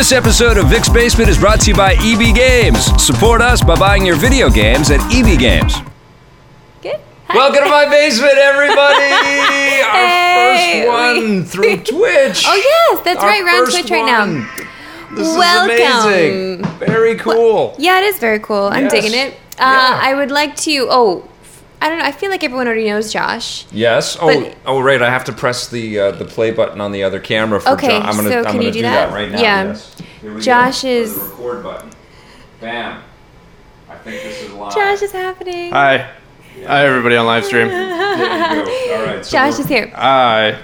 This episode of Vic's Basement is brought to you by EB Games. Support us by buying your video games at EB Games. Good. Welcome to my basement, everybody! Our first one through Twitch. Oh yes, that's Our right. We're on first Twitch right now. This Welcome. is amazing. Very cool. Yeah, it is very cool. I'm Yes. digging it. Uh, Yeah. I would like to. Oh, I don't know. I feel like everyone already knows Josh. Yes. Oh, But- oh, right. I have to press the uh, the play button on the other camera for Okay, John. I'm gonna, so I'm can gonna you do do that? that? right now. Yeah. Yes. Josh go. is- The record button. Bam. I think this is live. Josh is happening. Hi. Hi, everybody on live stream. There you go. All right. So Josh is here. Hi.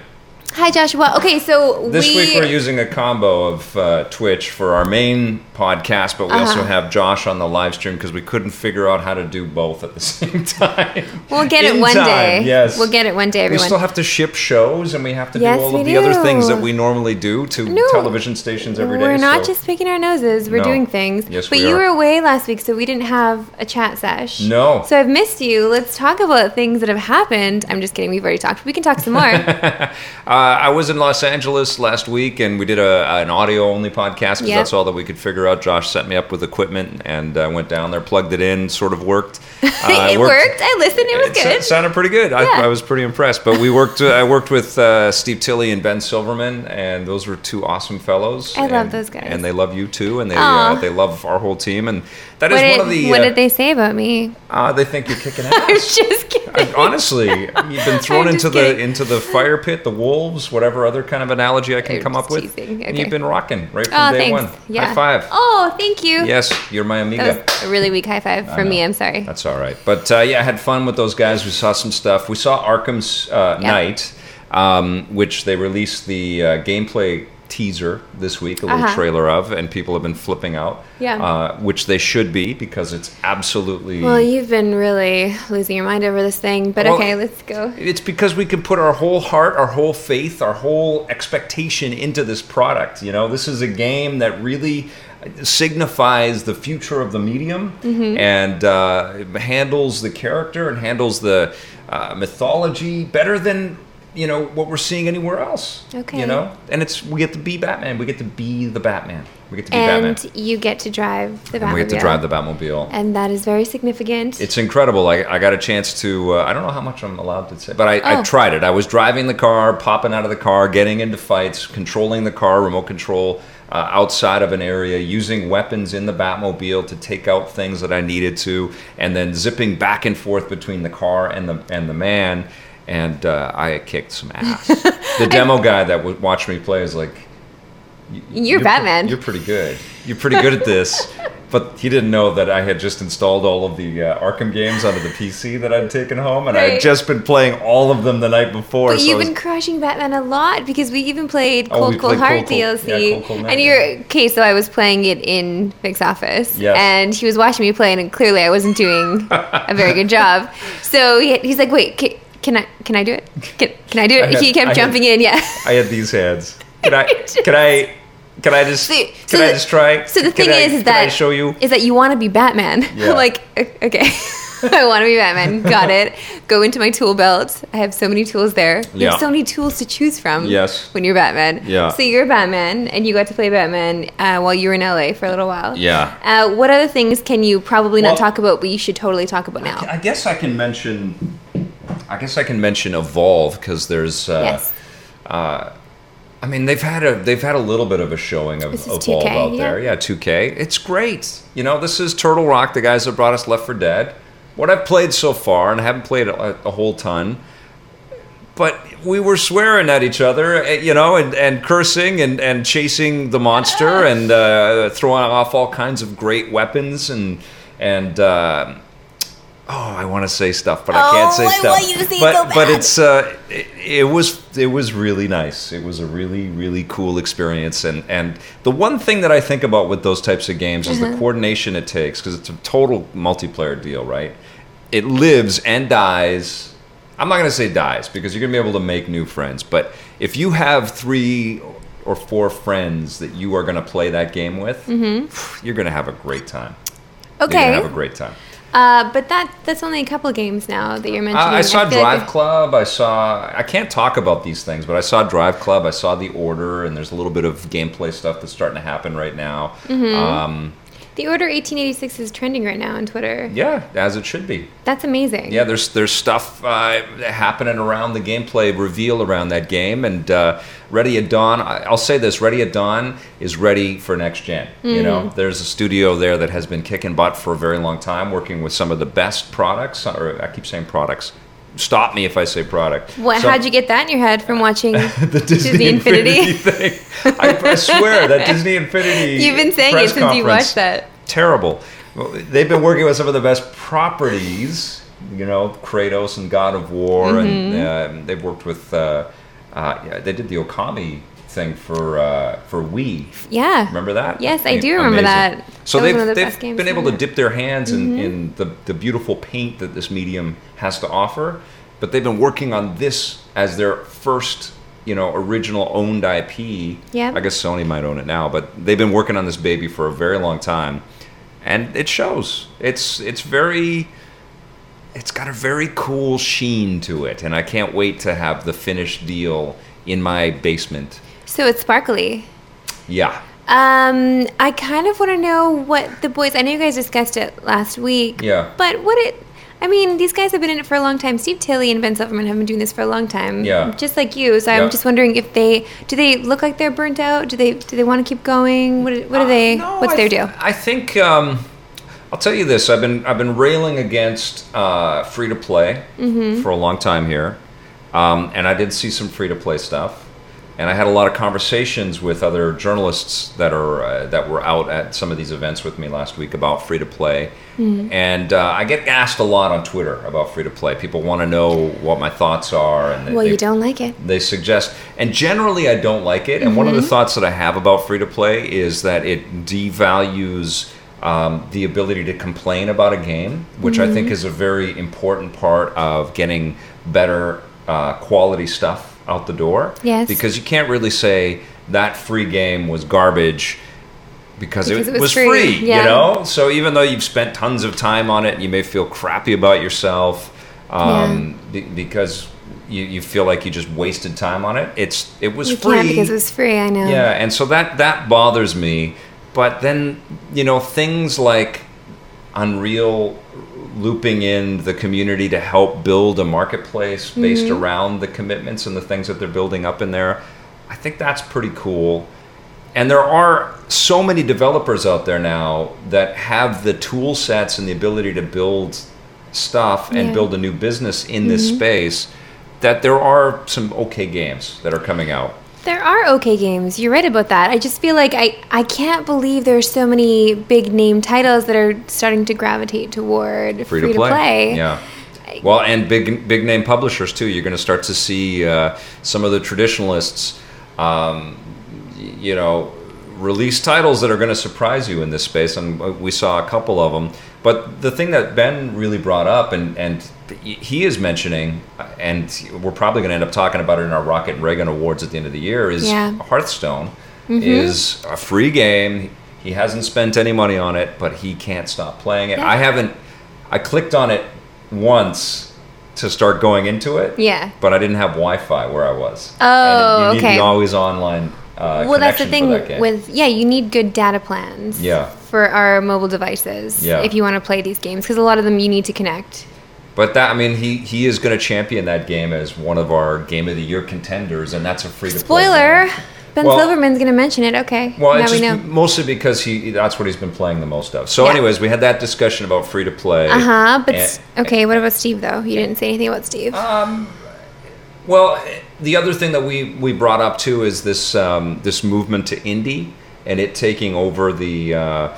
Hi, Joshua. Okay, so This we. week we're using a combo of uh, Twitch for our main podcast, but we also Uh-huh. have Josh on the live stream because we couldn't figure out how to do both at the same time. We'll get it one time, day. Yes. We'll get it one day, Everyone. We still have to ship shows, and we have to Yes, do all of the other things that we normally do to No. television stations every day. We're not so- just picking our noses. We're No. doing things. Yes, but we you are. were away last week, so we didn't have a chat sesh. No. So I've missed you. Let's talk about things that have happened. I'm just kidding. We've already talked. We can talk some more. uh, I was in Los Angeles last week, and we did a, an audio only podcast because Yep. that's all that we could figure out. Josh set me up with equipment, and I went down there, plugged it in, sort of worked. Uh, it worked. I listened. It was It good. sa- sounded pretty good. Yeah. I, I was pretty impressed. But we worked. Uh, I worked with uh, Steve Tilley and Ben Silverman, and those were two awesome fellows. I love those guys. and they love you too, and they uh, they love our whole team, and that is what did, one of the. what uh, did they say about me? Uh, they think you're kicking I'm ass. just kidding. And honestly, you've been thrown into just the into the fire pit, the wolves, whatever other kind of analogy I can come up with. teasing. And you've been rocking right from Oh, day thanks. one. Yeah. High five. Oh, thank you. Yes, you're my amiga. A really weak high five from me. I'm sorry. That's all right. But uh, yeah, I had fun with those guys. We saw some stuff. We saw Arkham's uh, Yeah. Knight, um, which they released the uh, gameplay teaser this week, a little Uh-huh. trailer of, and people have been flipping out. Yeah. Uh, which they should be because it's absolutely. Well, you've been really losing your mind over this thing, but Well, okay, let's go. It's because we can put our whole heart, our whole faith, our whole expectation into this product. You know, this is a game that really signifies the future of the medium Mm-hmm. and uh, handles the character and handles the uh, mythology better than you know what we're seeing anywhere else. Okay. You know, and it's we get to be Batman. We get to be the Batman. We get to be And Batman. And you get to drive the Batmobile. And we get to drive the Batmobile. And that is very significant. It's incredible. I, I got a chance to. Uh, I don't know how much I'm allowed to say, but I, I Oh. tried it. I was driving the car, popping out of the car, getting into fights, controlling the car, remote control uh, outside of an area, using weapons in the Batmobile to take out things that I needed to, and then zipping back and forth between the car and the and the man. And uh, I kicked some ass. the demo guy that would watch me play is like, "Y- You're pre- Batman." you're pretty good. You're pretty good at this. But he didn't know that I had just installed all of the uh, Arkham games onto the PC that I'd taken home, and I had just been playing all of them the night before. But so you've was- been crushing Batman a lot because we even played Oh, Cold we Cold Heart DLC. yeah, Cold Cold Night, and you're okay, so I was playing it in Vic's office. Yes. And he was watching me play, and clearly I wasn't doing a very good job. So he, he's like, "Wait, can, I? Can I do it? Can, can I do it?" I had- he I kept had- jumping in. Yeah. I had these hands. Can I? Can I? Can I just? So- can so I the- just try? So the thing I- is, is that I show you? is that you want to be Batman. Yeah. like, okay, I want to be Batman. Got it. Go into my tool belt. I have so many tools there. You Yeah. have so many tools to choose from. Yes. When you're Batman. Yeah. So you're Batman, and you got to play Batman uh, while you were in LA for a little while. Yeah. Uh, what other things can you probably Well- not talk about, but you should totally talk about now? I guess I can mention. I guess I can mention Evolve because there's. Uh, yes. I mean, they've had a they've had a little bit of a showing of Evolve 2K, out yeah. there. Yeah, 2K. It's great. You know, this is Turtle Rock, the guys that brought us Left 4 Dead. What I've played so far, and I haven't played a, a whole ton, but we were swearing at each other, eh, you know, and, and cursing and, and chasing the monster and uh, throwing off all kinds of great weapons and and. Uh, Oh, I want to say stuff, but I can't Oh, say I stuff. want you to say but so but it's uh, it, it was it was really nice. It was a really really cool experience, and and the one thing that I think about with those types of games is Uh-huh. the coordination it takes because it's a total multiplayer deal, right? It lives and dies. I'm not going to say dies because you're going to be able to make new friends, but if you have three or four friends that you are going to play that game with, you're going to have a great time. You're going Mm-hmm. Okay. to have a great time. Uh, but that that's only a couple games now that you're mentioning. Uh, I saw like Drive Club. I saw. I can't talk about these things, but I saw Drive Club. I saw The Order, and there's a little bit of gameplay stuff that's starting to happen right now. Mm-hmm. Um, The Order 1886 is trending right now on Twitter. yeah, as it should be. That's amazing. Yeah, there's there's stuff uh, happening around the gameplay reveal around that game, and uh, Ready at Dawn. I'll say this: Ready at Dawn is ready for next gen. You know, there's a studio there that has been kicking butt for a very long time, working with some of the best products. Or I keep saying products. Stop me if I say product. What? So- how'd you get that in your head from watching the Disney, Disney Infinity, Infinity? thing? I, I swear that Disney Infinity. You've been saying it since you watched that. terrible. They've been working with some of the best properties, you know, Kratos and God of War, Mm-hmm. and uh, they've worked with. Uh, uh, yeah, they did the Okami thing for uh, for Wii. Yeah. Remember that? Yes, I do Amazing. remember that. So That they've, the they've been able to dip their hands in, Mm-hmm. in the, the beautiful paint that this medium has to offer, but they've been working on this as their first, you know, original owned IP. Yep. I guess Sony might own it now, but they've been working on this baby for a very long time, and it shows. It's it's very. It's got a very cool sheen to it, and I can't wait to have the finished deal in my basement. So it's sparkly. Yeah. Um, I kind of want to know what the boys. I know you guys discussed it last week. Yeah. But what it. I mean, these guys have been in it for a long time. Steve Tilley and Ben Silverman have been doing this for a long time. Yeah. Just like you. So Yeah. I'm just wondering if they do they look like they're burnt out? Do they do they want to keep going? What what are they? Uh, no, what's I their th- deal? I think um, I'll tell you this. I've been I've been railing against uh, free to play Mm-hmm. for a long time here, um, and I did see some free to play stuff, and I had a lot of conversations with other journalists that are uh, that were out at some of these events with me last week about free to play, Mm-hmm. and uh, I get asked a lot on Twitter about free to play. People want to know what my thoughts are, and they- Well, they- you don't like it. they suggest and generally i don't like it and one of the thoughts that i have about free to play is that it devalues um, the ability to complain about a game which i think is a very important part of getting better uh, quality stuff out the door Yes. because you can't really say that free game was garbage because, Because it, it was was free, free, yeah. you know so even though you've spent tons of time on it you may feel crappy about yourself um, be- because you, you feel like you just wasted time on it it's it was You free because it was free. I know. yeah and so that that bothers me but then you know things like unreal looping in the community to help build a marketplace based Mm-hmm. around the commitments and the things that they're building up in there i think that's pretty cool and there are so many developers out there now that have the tool sets and the ability to build stuff and Yeah. build a new business in this space that there are some okay games that are coming out There are okay games. You're right about that. I just feel like I, I can't believe there are so many big name titles that are starting to gravitate toward free, to, play. Yeah. Well, and big big name publishers too. You're going to start to see uh, some of the traditionalists, um, you know, release titles that are going to surprise you in this space, and uh, we saw a couple of them. But the thing that Ben really brought up, and and he is mentioning, and we're probably going to end up talking about it in our Rocket and Reagan Awards at the end of the year, is Yeah. Mm-hmm. Hearthstone is a free game. He hasn't spent any money on it, but he can't stop playing it. Yeah. I haven't. I clicked on it once to start going into it. Yeah. But I didn't have Wi-Fi where I was. Oh, and you need okay. the always online. Uh, well, that's the thing that with yeah, you need good data plans. Yeah. For our mobile devices. Yeah. If you want to play these games, because a lot of them you need to connect. But that I mean, he he is going to champion that game as one of our game of the year contenders, and that's a free to play. Spoiler. Ben Well- Silverman's going to mention it. Okay. Well, now we know. mostly because he that's what he's been playing the most of. So, Yeah. anyways, we had that discussion about free to play. Uh huh. But And- okay, what about Steve though? You didn't say anything about Steve. Uh, Well, the other thing that we, we brought up too is this um, this movement to indie and it taking over the uh,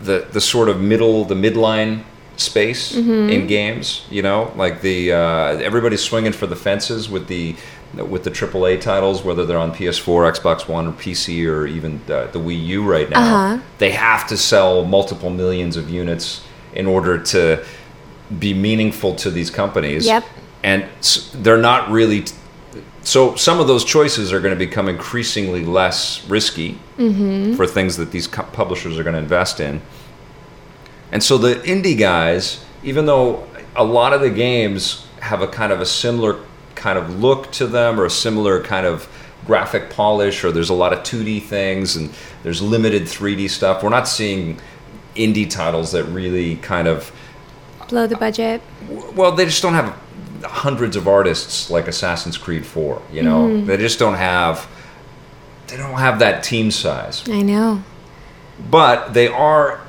the the sort of middle the midline space in games. You know, like the uh, everybody's swinging for the fences with the with the AAA titles, whether they're on PS4, Xbox One, or PC, or even the, the Wii U right now. Uh-huh. They have to sell multiple millions of units in order to be meaningful to these companies Yep. And they're not really t- so some of those choices are going to become increasingly less risky Mm-hmm. for things that these co- publishers are going to invest in And so the indie guys, even though a lot of the games have a kind of a similar kind of look to them or a similar kind of graphic polish or there's a lot of 2D things and there's limited 3D stuff. We're not seeing indie titles that really kind of Blow the budget. well, they just don't have hundreds of artists like Assassin's Creed 4, you know. Mm-hmm. They just don't have they don't have that team size. I know. But they are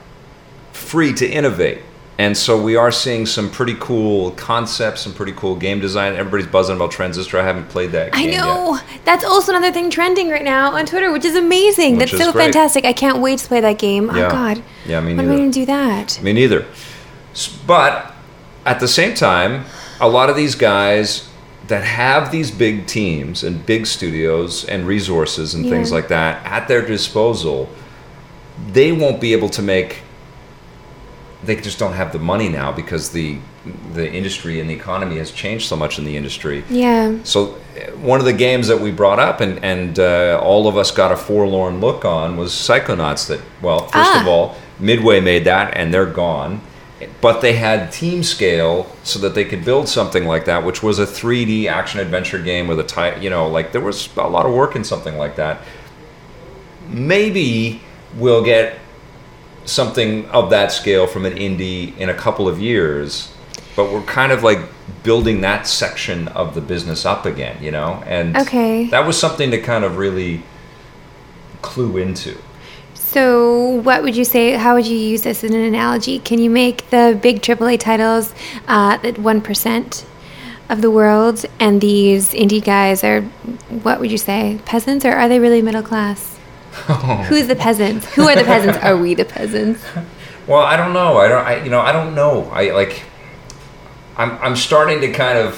free to innovate. And so we are seeing some pretty cool concepts, some pretty cool game design. Everybody's buzzing about Transistor. I haven't played that I know. yet. That's also another thing trending right now on Twitter, which is amazing. Which That's is so great. fantastic. I can't wait to play that game. Oh, yeah. Oh God. Yeah, me neither. When am I going to do that? Me neither. But at the same time, a lot of these guys that have these big teams and big studios and resources and things like that at their disposal, they won't be able to make. They just don't have the money now because the the industry and the economy has changed so much in the industry. Yeah. So uh, one of the games that we brought up and and uh, all of us got a forlorn look on was Psychonauts. That well, first of Ah. all, Midway made that and they're gone, but they had team scale so that they could build something like that, which was a 3D action adventure game with a type. You know, like there was a lot of work in something like that. Maybe we'll get something of that scale from an indie in a couple of years but we're kind of like building that section of the business up again you know and Okay. that was something to kind of really clue into So, what would you say? How would you use this in an analogy? Can you make the big AAA titles uh, that one percent of the world, and these indie guys are, what would you say, peasants, or are they really middle class? Who's the peasants? Who are the peasants? Are we the peasants? well i don't know i don't I, you know i don't know i like i'm i'm starting to kind of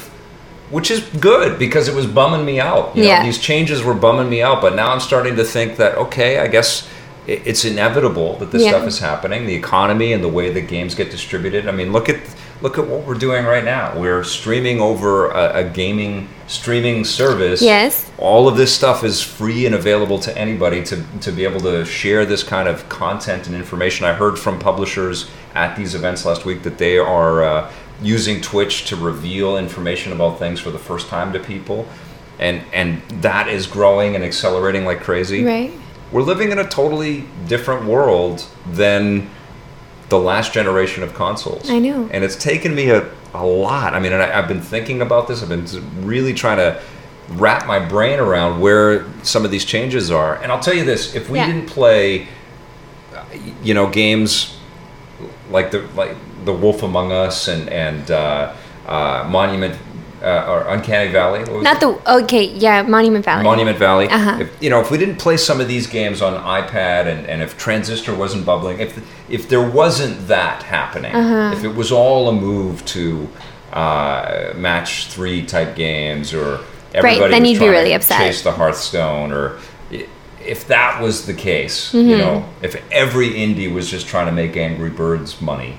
which is good because it was bumming me out you know Yeah. these changes were bumming me out but now i'm starting to think that okay i guess it's inevitable that this Yeah. stuff is happening the economy and the way the games get distributed i mean look at look at what we're doing right now we're streaming over a, a gaming streaming service Yes. all of this stuff is free and available to anybody to, to be able to share this kind of content and information. I heard from publishers at these events last week that they are uh, using Twitch to reveal information about things for the first time to people. And, and that is growing and accelerating like crazy. Right. We're living in a totally different world than the last generation of consoles. I know. And it's taken me a, a lot. I mean, and I, I've been thinking about this. I've been really trying to wrap my brain around where some of these changes are. And I'll tell you this: if we Yeah. didn't play, you know, games like the like the Wolf Among Us and and uh, uh, Monument uh, or Uncanny Valley, what was Not it? the okay, yeah, Monument Valley. Monument Valley. Uh-huh. If, you know, if we didn't play some of these games on iPad, and, and if Transistor wasn't bubbling, if if there wasn't that happening, Uh-huh. if it was all a move to uh, match three type games, or everybody then was you'd be really upset. chase the Hearthstone, or if that was the case, Mm-hmm. you know, if every indie was just trying to make Angry Birds money,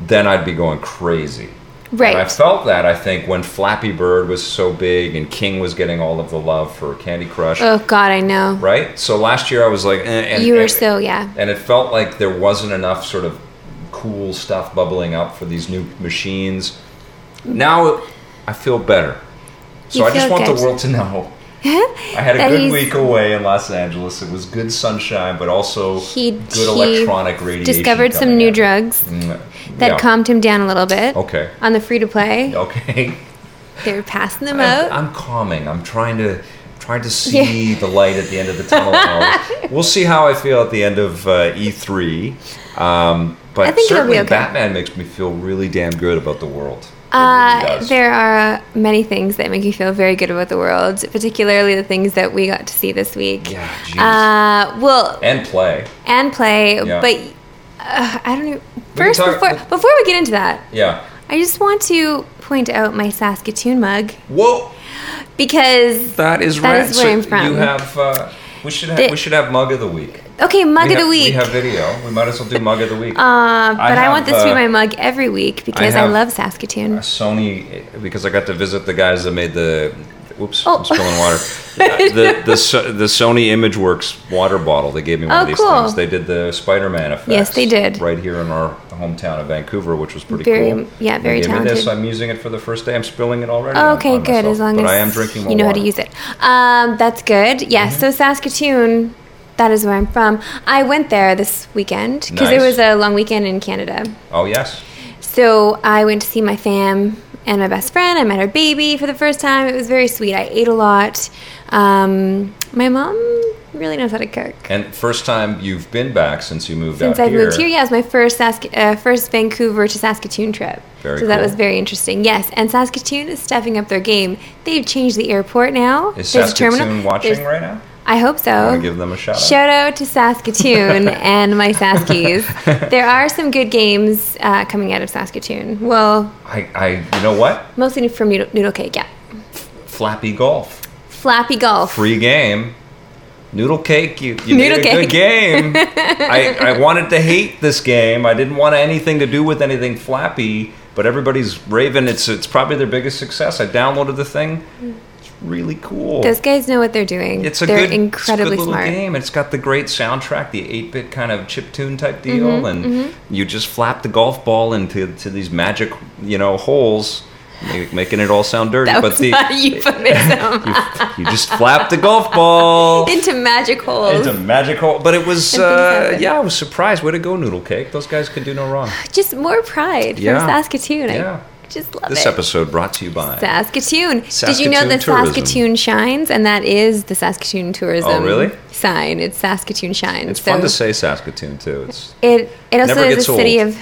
then I'd be going crazy. Right. And I felt that I think when Flappy Bird was so big and King was getting all of the love for Candy Crush, Oh God, I know. right? So last year I was like, eh, and, you were and- so yeah. and it felt like there wasn't enough sort of cool stuff bubbling up for these new machines. Now I feel better. So You I just want good. the world to know. I had a good week away in Los Angeles. It was good sunshine, but also He good he electronic radiation. discovered some new in. drugs Mm, that yeah. calmed him down a little bit. Okay. On the free to play, Okay. they were passing them I'm, out. I'm calming. I'm trying to trying to see the light at the end of the tunnel. we'll see how I feel at the end of uh, E3. Um, but I think it'll be certainly, okay. Batman makes me feel really damn good about the world. Uh, there are many things that make you feel very good about the world, particularly the things that we got to see this week. Yeah. Uh, well, and play. and play, Yeah. but uh, I don't know. First, talk- before before we get into that, Yeah. I just want to point out my Saskatoon mug Whoa, because that is That right. is where I'm from. You have. We should have, The- we should have mug of the week. okay, mug we of have, the week. We have video. We might as well do mug of the week. uh, but I, have, want this to be uh, my mug every week because I, have- love Saskatoon. Sony because I got to visit the guys that made the Whoops, Oh. I'm spilling water. the the the Sony ImageWorks water bottle. They gave me one Oh, of these cool. things. They did the Spider-Man effects. Yes, they did. Right here in our hometown of Vancouver, which was pretty Very- cool. yeah, They very gave me this. talented. I'm using it for the first day. I'm spilling it already. Oh, okay, on good. myself. As long as I am drinking you know how to use it. Um, that's good. Yeah. Mm-hmm. So Saskatoon, that is where I'm from. I went there this weekend because it was a long weekend in Canada. Oh yes. So I went to see my fam and my best friend. I met her baby for the first time. It was very sweet. I ate a lot. Um, my mom really knows how to cook. And first time you've been back since you moved Since out I here. moved here, yeah, it was my first Sask- uh, first Vancouver to Saskatoon trip. Very so that was very interesting. Yes, and Saskatoon is stepping up their game. They've changed the airport now. Is There's a terminal- Saskatoon watching there's- right now? I hope so. Want to give them a shout, Shout out to Saskatoon and my Saskies. There are some good games uh, coming out of Saskatoon. Well, I, I, you know what? mostly from Noodle, noodle Cake, yeah. Flappy Golf, Flappy Golf. free game. Noodle cake, you, you made Noodle a cake. good game. I, I wanted to hate this game. I didn't want anything to do with anything flappy, but everybody's raving. It's it's probably their biggest success. I downloaded the thing. It's really cool. Those guys know what they're doing. It's a they're good, incredibly it's a good little smart. game. It's got the great soundtrack, the 8-bit kind of chip tune type deal, Mm-hmm, and you just flap the golf ball into to these magic, you know, holes, making it all sound dirty. But the euphemism. you, you just flap the golf ball Into magic holes. into magic hole. But it was, uh, yeah, I was surprised. Way to go, Noodle Cake. Those guys could do no wrong. Just more pride Yeah. from Saskatoon. Yeah. I just love This it. episode brought to you by. Saskatoon. Did you know that tourism. Saskatoon shines? And that is the Saskatoon tourism Oh, really? sign. It's Saskatoon shines. It's fun to say Saskatoon too. It's It it also is a gets city of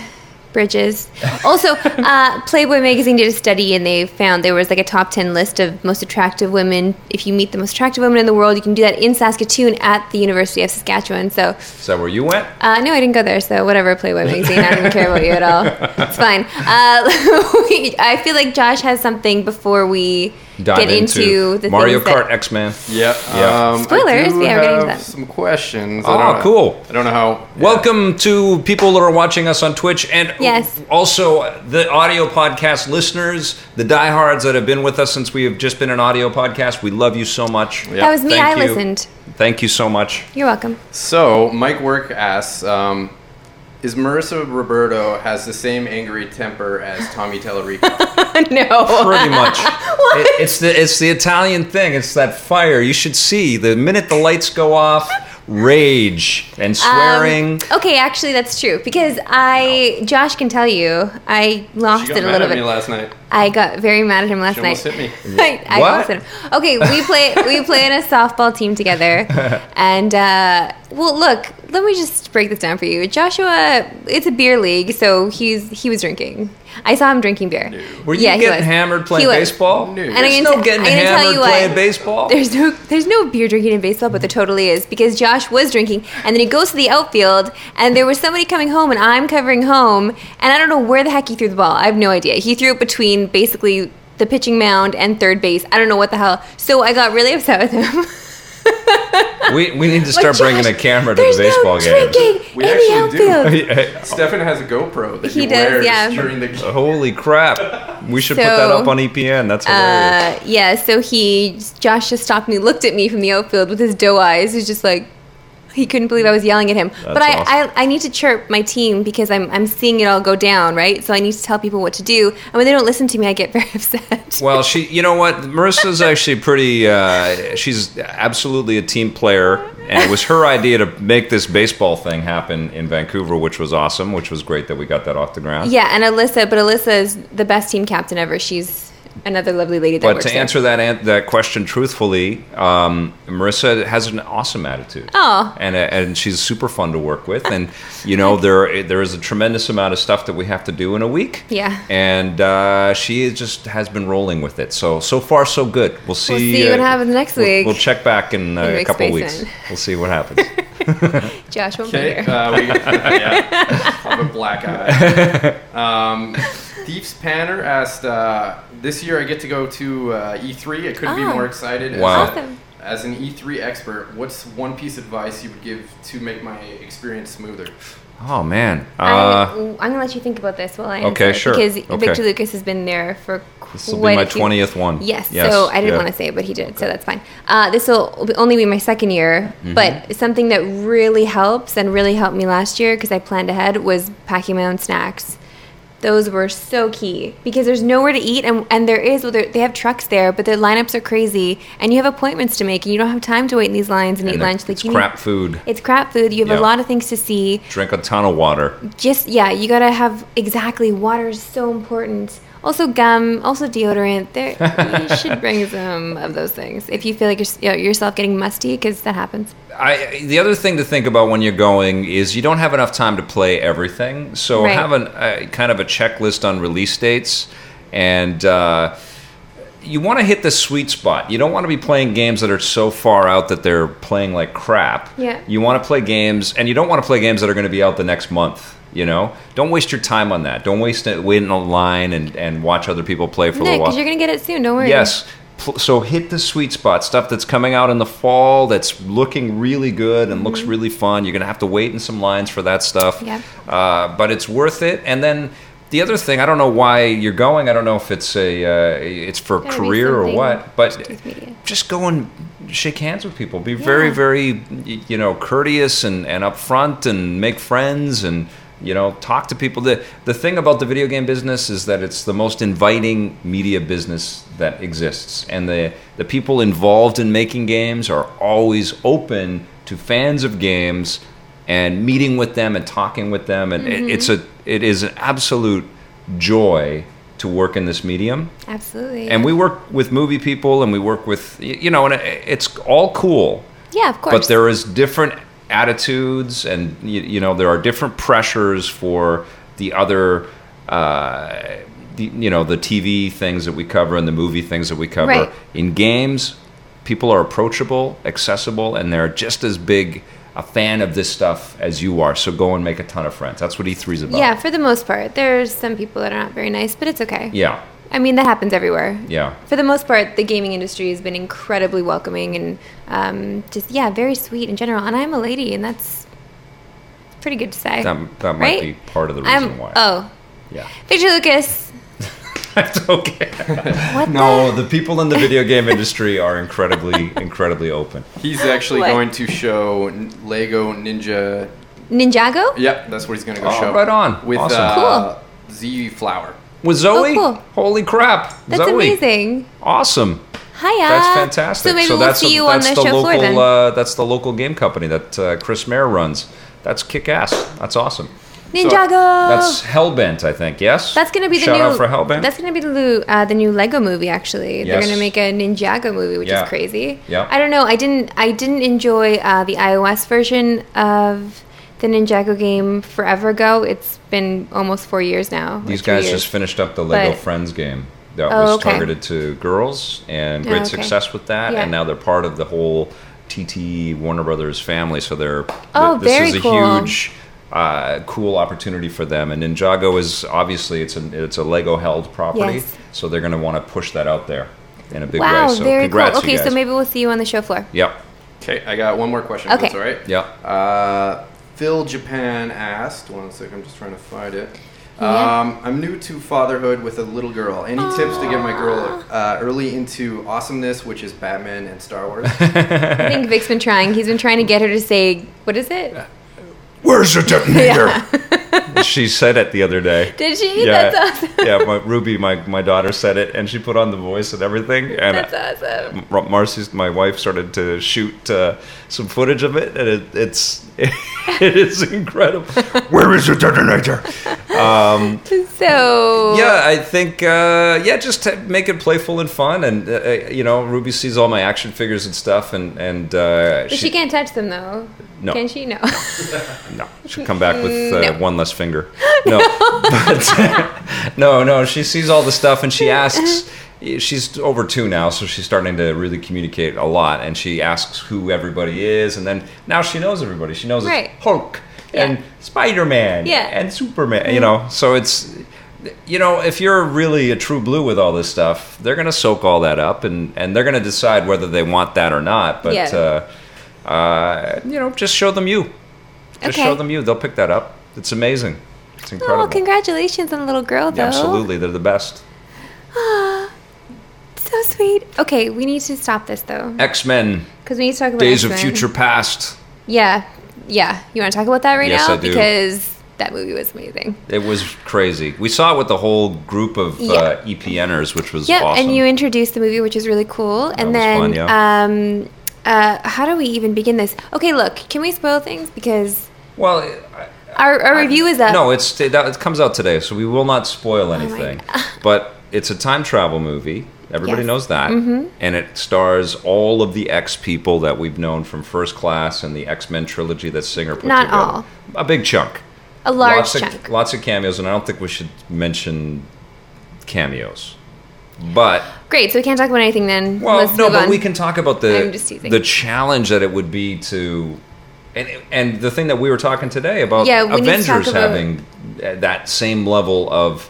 bridges. Also, uh, Playboy magazine did a study and they found there was like a top ten list of most attractive women. If you meet the most attractive women in the world, you can do that in Saskatoon at the University of Saskatchewan. So is that where you went? uh, no, I didn't go there. So whatever, Playboy magazine. I don't even care about you at all. It's fine. Uh, we, I feel like Josh has something before we Dive get into, the Mario things that- Kart X Men. Yeah. Yeah. Um, Spoilers, yeah, we're getting into have that. some questions. Oh, I don't cool. I don't know how. Welcome to people that are watching us on Twitch and Yes. also the audio podcast listeners, the diehards that have been with us since we have just been an audio podcast. We love you so much. Yeah. That was me. Thank I you. listened. Thank you so much. You're welcome. So Mike Work asks, um, is Marissa Roberto has the same angry temper as Tommy Tallarico? no. Pretty much. It- it's the it's the Italian thing. It's that fire. You should see the minute the lights go off, rage and swearing. Um, okay, actually, that's true because I, Josh can tell you, I lost it a little at bit. me last night. I got very mad at him last She night. hit me. I, I What? him. Okay, we play we play in a softball team together, and uh, well, look, let me just break this down for you. Joshua, it's a beer league, so he's he was drinking. I saw him drinking beer. Were you yeah, getting hammered playing baseball? No. And There's I'm no gonna, getting I'm tell hammered you what, playing baseball. There's no there's no beer drinking in baseball, but there totally is because Josh was drinking, and then he goes to the outfield, and there was somebody coming home, and I'm covering home, and I don't know where the heck he threw the ball. I have no idea. He threw it between basically the pitching mound and third base. I don't know what the hell. So I got really upset with him. We, we need to Like, start bringing Josh, a camera to the baseball no games. We in actually the do. Stefan has a GoPro that he, He does, wears yeah. during the game. Holy crap! We should put that up on EPN. That's hilarious. Uh, yeah, so he Josh just stopped me, looked at me from the outfield with his doe eyes. He's just like he couldn't believe I was yelling at him. but I, awesome. I I need to chirp my team because I'm I'm seeing it all go down, right? So I need to tell people what to do. And when they don't listen to me, I get very upset. well, she, you know what? Marissa's actually pretty. Uh, she's absolutely a team player, and it was her idea to make this baseball thing happen in Vancouver, which was awesome. Which was great that we got that off the ground. yeah, and Alyssa, but Alyssa is the best team captain ever. She's another lovely lady that But works to there. answer that an- that question truthfully, um, Marissa has an awesome attitude. Aw. and and she's super fun to work with. And you know there there is a tremendous amount of stuff that we have to do in a week. Yeah. and uh, she just has been rolling with it. So so far so good. We'll see. see what happens next we'll- week. We'll, check back in uh, a Rick's couple weeks. basement. We'll see what happens. Josh won't be Okay, here. uh, we, yeah, I have a black eye. Um, Thieves Panner asked, uh, "This year I get to go to uh, E3. I couldn't be Oh. more excited. As, Wow. a- Awesome. as an E3 expert, what's one piece of advice you would give to make my experience smoother?" Oh man. I, Uh, I'm gonna let you think about this while I Okay, sure. Because Okay. Victor Lucas has been there for this will be my a twentieth one. Yes, yes, so I didn't yeah. want to say it, but he did, so that's fine. Uh, this will only be my second year, Mm-hmm. but something that really helps and really helped me last year because I planned ahead was packing my own snacks. Those were so key because there's nowhere to eat, and, and there is, well, they have trucks there, but their lineups are crazy, and you have appointments to make, and you don't have time to wait in these lines and, And eat lunch. it's you crap need, food. It's crap food. You have Yeah. a lot of things to see Drink a ton of water. just yeah you gotta have exactly water is so important also gum also deodorant there you should bring some of those things if you feel like you're, you know, yourself getting musty because that happens I, the other thing to think about when you're going is you don't have enough time to play everything. So Right. have an, a kind of a checklist on release dates, and uh, you want to hit the sweet spot. You don't want to be playing games that are so far out that they're playing like crap. Yeah. You want to play games, and you don't want to play games that are going to be out the next month. You know, don't waste your time on that. Don't waste it waiting in line and, and watch other people play for a little while. because you're gonna get it soon don't worry Yes. So hit the sweet spot stuff that's coming out in the fall that's looking really good and looks really fun. You're gonna have to wait in some lines for that stuff. Mm-hmm. Yep. Uh, but it's worth it. And then the other thing, I don't know why you're going. I don't know if it's a uh, it's for career or what. But to do with media. just go and shake hands with people. Be very Yeah. very y- you know courteous and and upfront and make friends and you know talk to people. The the thing about the video game business is that it's the most inviting media business that exists. And the the people involved in making games are always open to fans of games and meeting with them and talking with them. And it, it's a it is an absolute joy to work in this medium. Absolutely. And we work with movie people and we work with you know and it- it's all cool. Yeah of course. but there is different attitudes and you, you know there are different pressures for the other uh, the, you know the tv things that we cover and the movie things that we cover Right. in games people are approachable accessible and they're just as big a fan of this stuff as you are so go and make a ton of friends. That's what e3 is about. Yeah for the most part. There's some people that are not very nice but it's okay. Yeah. I mean that happens everywhere. Yeah. For the most part, the gaming industry has been incredibly welcoming and um, just yeah, very sweet in general. And I'm a lady, and that's pretty good to say. that, that might Right? be part of the reason I'm why. Oh, yeah. Victor Lucas. that's okay What No, the people in the video game industry are incredibly, incredibly open. He's actually What? going to show Lego Ninja. the Ninjago? Yep, that's what he's going to go Oh, show. right on. With Awesome. uh, Z Flower. With Zoe? Oh, cool. Holy crap. That's Zoe. amazing. Awesome. Hiya. That's fantastic. So maybe we'll see you on the, that's show local, floor then. Uh, that's the local game company that uh, Chris Mayer runs. That's kick ass. That's awesome. So, Ninjago. that's Hellbent, I think. Yes. That's gonna be the Shout new. out for Hellbent. That's gonna be the new, uh, the new Lego movie. Actually, they're gonna make a Ninjago movie, which Yeah. is crazy. Yeah. I don't know. I didn't. I didn't enjoy uh, the iOS version of the Ninjago game forever ago. It's been almost four years now. These guys years. just finished up the Lego But- Friends game that Oh, was okay. targeted to girls, and Oh, great okay. success with that. Yeah. And now they're part of the whole TT Warner Brothers family. So they're Oh, th- this very is a cool. huge, uh, cool opportunity for them. And Ninjago is obviously it's a it's a Lego held property, Yes. so they're going to want to push that out there in a big Wow, way. So very congrats, cool. you Okay, so maybe we'll see you on the show floor. Yep. Okay, I got one more question. Okay. That's all right. Yep. Uh, Phil Japan asked, one sec, I'm just trying to find it. Yeah. Um, I'm new to fatherhood with a little girl. Any tips to get my girl uh, early into awesomeness, which is Batman and Star Wars? I think Vic's been trying. He's been trying to get her to say, what is it? Where's the detonator? she said it the other day. Did she? Yeah, That's awesome. yeah. My Ruby, my, my daughter said it, and she put on the voice and everything. And That's awesome. Mar- Marcy's my wife started to shoot uh, some footage of it, and it, it's it is incredible. Where is the detonator? So Yeah, I think uh, yeah, just to make it playful and fun, and uh, uh, you know, Ruby sees all my action figures and stuff, and and uh, But she, can't touch them though. No. Can she? No. No, she'll come back with uh, No. one less finger. No, but no, no. She sees all the stuff and she asks. She's over two now, so she's starting to really communicate a lot. And she asks who everybody is, and then now she knows everybody. She knows Right. it's Hulk and Yeah. Spider Man Yeah. Mm-hmm. and Superman. You know, so it's you know if you're really a true blue with all this stuff, they're gonna soak all that up, and and they're gonna decide whether they want that or not. But Yeah. uh, uh, you know, just show them you. Just Okay. show them you. They'll pick that up. It's amazing. It's incredible. Oh, congratulations on the little girl, though. Yeah, absolutely, they're the best. So sweet. Okay, we need to stop this though, X Men: because we need to talk about Days of X-Men. Future Past. Yeah, yeah. You want to talk about that right Yes, now? I do. Because that movie was amazing. It was crazy. We saw it with the whole group of Yeah. uh, EPNers, which was Yeah, awesome. and you introduced the movie, which is really cool. and was then, fun, yeah. um, uh, how do we even begin this? Okay, look, can we spoil things because well, I- our, our review is up. No, it's that it comes out today, so we will not spoil Oh anything. but it's a time travel movie. Everybody Yes. knows that, mm-hmm. and it stars all of the X people that we've known from First Class and the X Men trilogy that Singer put Not together. all. A big chunk. a large lots chunk. Of, lots of cameos, and I don't think we should mention cameos. But Great, so we can't talk about anything then. well, Let's no, but on. we can talk about the I'm just teasing. the challenge that it would be to, and and the thing that we were talking today about Yeah, Avengers about- having that same level of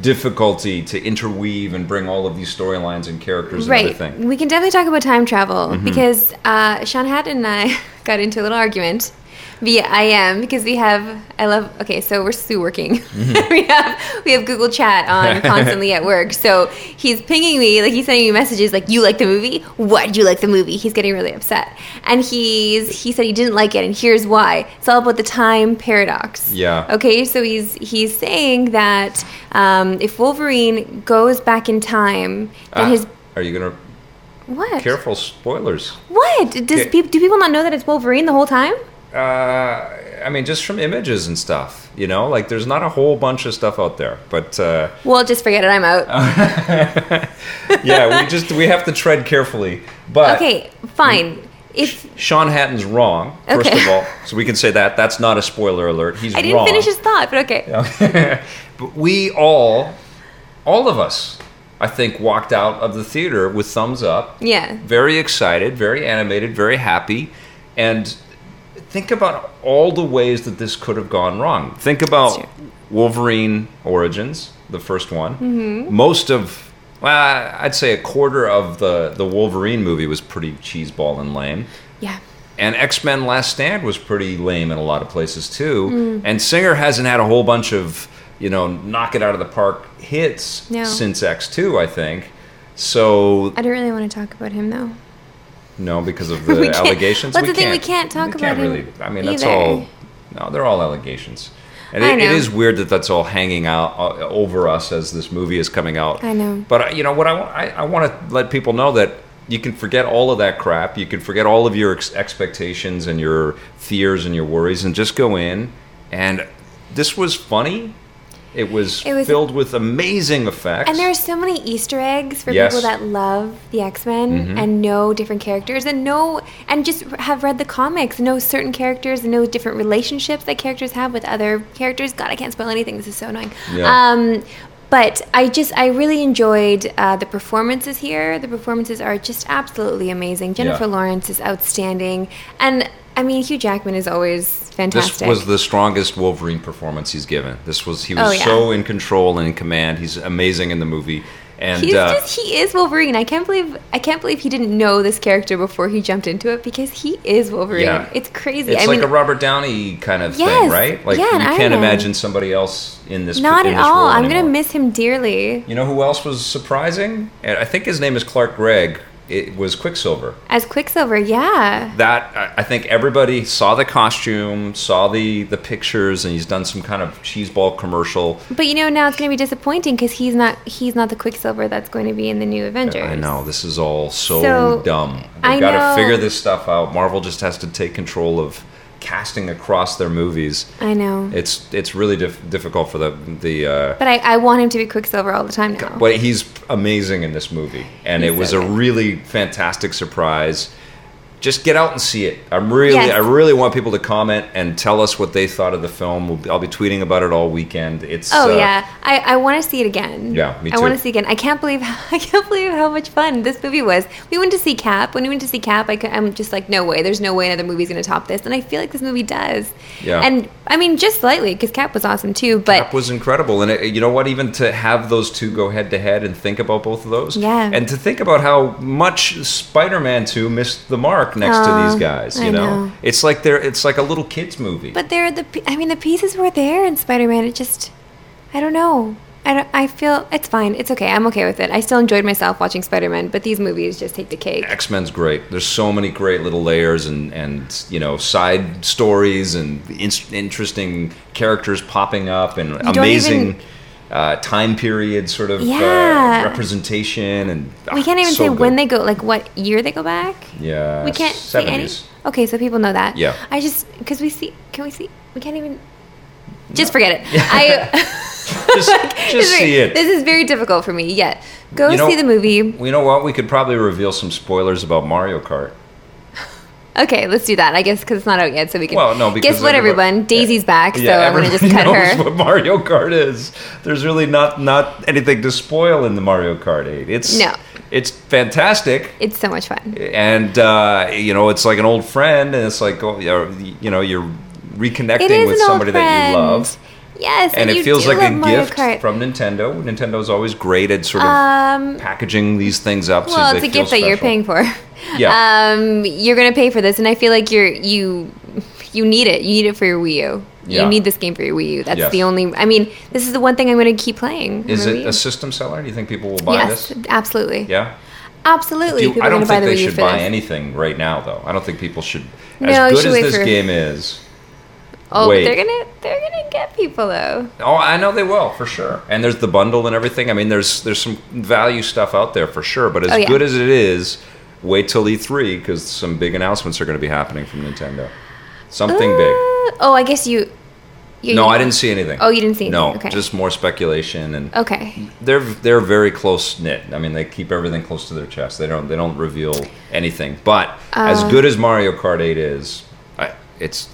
difficulty to interweave and bring all of these storylines and characters and Right. everything. We can definitely talk about time travel Mm-hmm. because uh, Sean Hatton and I got into a little argument via IM because we have I love okay so we're still working Mm-hmm. we have we have Google Chat on constantly at work so he's pinging me like he's sending me messages like you like the movie why did you like the movie he's getting really upset and he's he said he didn't like it and here's why it's all about the time paradox Yeah. okay so he's he's saying that um, if Wolverine goes back in time then Ah, his are you gonna what careful spoilers? what does Okay. do people not know that it's Wolverine the whole time? Uh, I mean, just from images and stuff. You know, like there's not a whole bunch of stuff out there, but. Uh, Well, just forget it. I'm out. yeah, we just we have to tread carefully. But okay, fine. If Sean Hatton's wrong, first Okay. of all, so we can say that that's not a spoiler alert. He's I didn't wrong. finish his thought, but okay. but we all, all of us, I think, walked out of the theater with thumbs up, Yeah. very excited, very animated, very happy, and think about all the ways that this could have gone wrong. Think about Wolverine Origins, the first one. Mm-hmm. Most of, well, I'd say a quarter of the the Wolverine movie was pretty cheeseball and lame. Yeah. And X Men Last Stand was pretty lame in a lot of places too. Mm. And Singer hasn't had a whole bunch of, you know, knock it out of the park hits No. since X2, I think. So, I don't really want to talk about him though. No, because of the allegations. that's we the thing, we can't- talk we can't about really, I mean, that's either. all, no, they're all allegations. And I it, it is weird that that's all hanging out uh, over us as this movie is coming out. I know. But uh, you know what? I, I, I want to let people know that you can forget all of that crap. You can forget all of your ex- expectations and your fears and your worries, and just go in. And this was funny. It was, It was- filled with amazing effects. And there are so many Easter eggs for Yes. Mm-hmm. people that love the X Men and know different characters and know and just have read the comics, know certain characters, and know different relationships that characters have with other characters. God, I can't spoil anything. This is so annoying. Yeah. Um, but I just I really enjoyed uh, the performances here. The performances are just absolutely amazing. Jennifer Yeah. Lawrence is outstanding, and I mean Hugh Jackman is always this was the strongest Wolverine performance he's given. This was he was Oh, yeah. so in control and in command. He's amazing in the movie. And He's uh, just he is Wolverine. I can't believe I can't believe he didn't know this character before he jumped into it because he is Wolverine. Yeah. It's crazy. it's I like mean, a Robert Downey kind of thing, right? Like Yeah, you can't imagine somebody else in this. not in at this all. I'm gonna miss him dearly You know who else was surprising? I think his name is Clark Gregg. It was Quicksilver. as Quicksilver. Yeah. That I- I think everybody saw the costume, saw the the pictures, and he's done some kind of cheeseball commercial. But you know now it's going to be disappointing because he's not he's not the Quicksilver that's going to be in the new Avengers. I know this is all so, So, dumb. I They've got to figure this stuff out. Marvel just has to take control of casting across their movies. I know. It's it's really dif- difficult for the the. Uh, But I, I want him to be Quicksilver all the time now. but he's amazing in this movie, and He's it was so a really fantastic surprise. Just get out and see it. I'm really, Yes. I really want people to comment and tell us what they thought of the film. We'll, be- I'll be tweeting about it all weekend. It's Oh uh, yeah, I, I want to see it again. Yeah, me too. I want to see it again. I can't believe I can't believe how much fun this movie was. We went to see Cap. When we went to see Cap, I cou- I'm just like, no way. There's no way another movie's going to top this. And I feel like this movie does. Yeah. And I mean, just slightly because Cap was awesome too. But Cap was incredible, and it, you know what? Even to have those two go head to head and think about both of those, Yeah. and to think about how much Spider-Man Two missed the mark park next to Oh, these guys. You I know? know. it's like they're it's like a little kids movie. But they're the I mean, the pieces were there in Spider-Man. It just, I don't know. I don't. I feel it's fine. It's okay. I'm okay with it. I still enjoyed myself watching Spider-Man, but these movies just take the cake. X Men's great. There's so many great little layers and and you know side stories and in- interesting characters popping up and don't amazing. even- uh, time period sort of Yeah. uh, representation and We ah, can't even so say when they go. Like what year they go back. yeah we can't see any. 70s. Okay, so people know that. Yeah. I just because we see. Can we see? We can't even. Just forget it. I just just see it This is very difficult for me. Yeah, go You know- see the movie. You know what? We could probably reveal some spoilers about Mario Kart. Okay, let's do that. I guess because it's not out yet, so we can. Well, no, because guess what, everyone? Daisy's back, so Yeah, I'm gonna just everybody cut knows her. what Mario Kart is. There's really not not anything to spoil in the Mario Kart 8. It's No. it's fantastic. It's so much fun. and uh, you know it's like an old friend and it's like oh, you're- know you're reconnecting with somebody that you love Yes, and, you it feels like a Mario gift Kart. from nintendo nintendo's always great at sort of Um, packaging these things up so well, they it's a gift that you're paying for. Yeah. Um, you're gonna pay for this, and I feel like you're you you need it. You need it for your Wii U. Yeah. You need this game for your Wii U. That's Yes. the only. I mean, this is the one thing I'm gonna keep playing. is it a system seller do you think people will buy yes, this absolutely. yeah absolutely. Do you- I don't think the they should buy this. anything right now, though. I don't think people should. No, As good should as this game is, Oh, Wait. they're gonna they're gonna get people though. Oh, I know they will for sure. And there's the bundle and everything. I mean, there's there's some value stuff out there for sure. But as Oh, yeah. good as it is, wait till E3 because some big announcements are going to be happening from Nintendo. Something big. Uh, Oh, I guess you. you No, I didn't see anything. Oh, you didn't see anything. No. Okay. just more speculation and Okay. they're they're very close knit. I mean, they keep everything close to their chest. They don't they don't reveal anything. But as Uh. good as Mario Kart 8 is, I, it's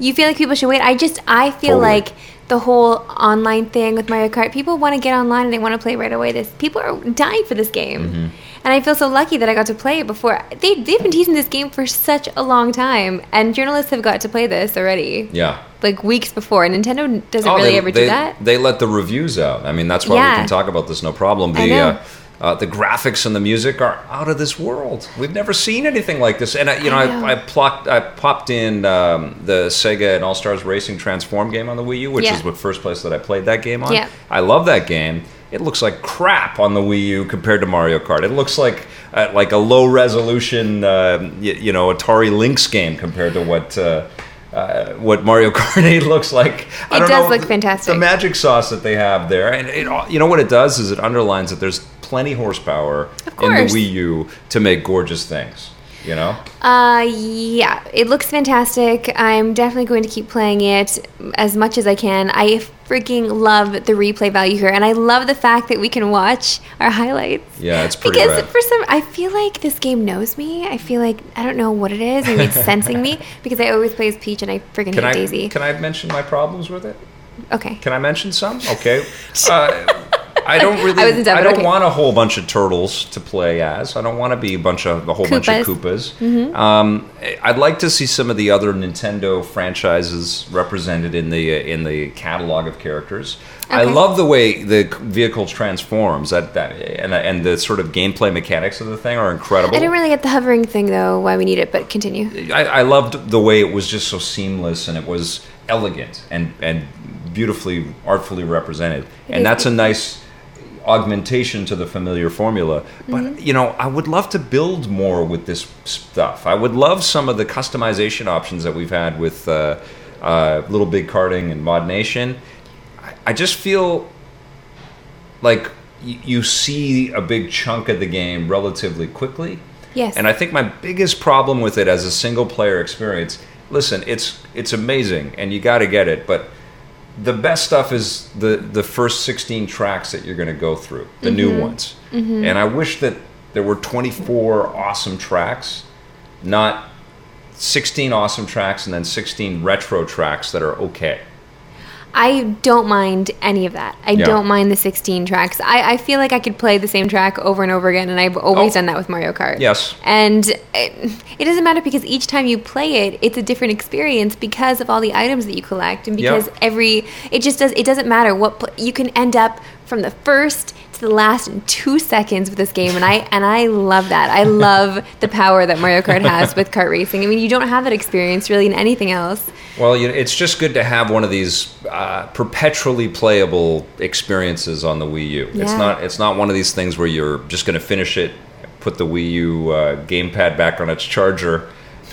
You feel like people should wait. I just I feel Totally. like the whole online thing with Mario Kart. People want to get online and they want to play right away. This people are dying for this game, Mm-hmm. and I feel so lucky that I got to play it before. They they've been teasing this game for such a long time, and journalists have got to play this already, yeah. like weeks before. And Nintendo doesn't Oh, really they, ever they, do that. They let the reviews out. I mean, that's why Yeah. we can talk about this no problem. The I know. Uh, uh, the graphics and the music are out of this world. We've never seen anything like this. And I, you know, I I, know. I, plucked, I popped in um, the Sega and All Stars Racing Transform game on the Wii U, which Yeah. is the first place that I played that game on. Yeah. I love that game. It looks like crap on the Wii U compared to Mario Kart. It looks like uh, like a low resolution, uh, you, you know, Atari Lynx game compared to what. Uh, uh, what Mario Kart 8 looks like. I It does know, look fantastic. The magic sauce that they have there, and it, you know what it does is it underlines that there's plenty horsepower in the. Wii U to make gorgeous things. You know, Uh, yeah, it looks fantastic. I'm definitely going to keep playing it as much as I can. I freaking love the replay value here, and I love the fact that we can watch our highlights. Yeah, it's pretty good. Because rad. for some, I feel like this game knows me. I feel like I don't know what it is. Maybe it's sensing me because I always play as Peach and I freaking can hate I Daisy. can I mention my problems with it? okay. Can I mention some? Okay. Uh, I don't really. I I don't okay. want a whole bunch of turtles to play as. I don't want to be a bunch of a whole bunch of Koopas. Mm-hmm. Um, I'd like to see some of the other Nintendo franchises represented in the in the catalog of characters. I love the way the vehicle transforms. That that and and the sort of gameplay mechanics of the thing are incredible. I didn't really get the hovering thing though. Why we need it, but continue. I, I loved the way it was just so seamless and it was elegant and, and beautifully, artfully represented. and that's a nice augmentation to the familiar formula. But, Mm-hmm. you know, I would love to build more with this stuff. I would love some of the customization options that we've had with uh, uh, Little Big Karting and ModNation. I, I just feel like y- you see a big chunk of the game relatively quickly. Yes. And I think my biggest problem with it as a single player experience, listen, it's it's amazing and you got to get it, but the best stuff is the the first 16 tracks that you're going to go through, the Mm-hmm. new ones. And I wish that there were 24 awesome tracks, not 16 awesome tracks and then 16 retro tracks that are okay. I don't mind any of that. I Yeah. don't mind the 16 tracks. I, I feel like I could play the same track over and over again, and I've always Oh. done that with Mario Kart. Yes. And it, it doesn't matter because each time you play it, it's a different experience because of all the items that you collect, and because every it just does. It doesn't matter what you can end up from the first to the last two seconds with this game, and I and I love that. I love the power that Mario Kart has with kart racing. I mean, you don't have that experience really in anything else. Well, you know, it's just good to have one of these uh, perpetually playable experiences on the Wii U. It's not it's not one of these things where you're just going to finish it, put the Wii U uh, gamepad back on its charger,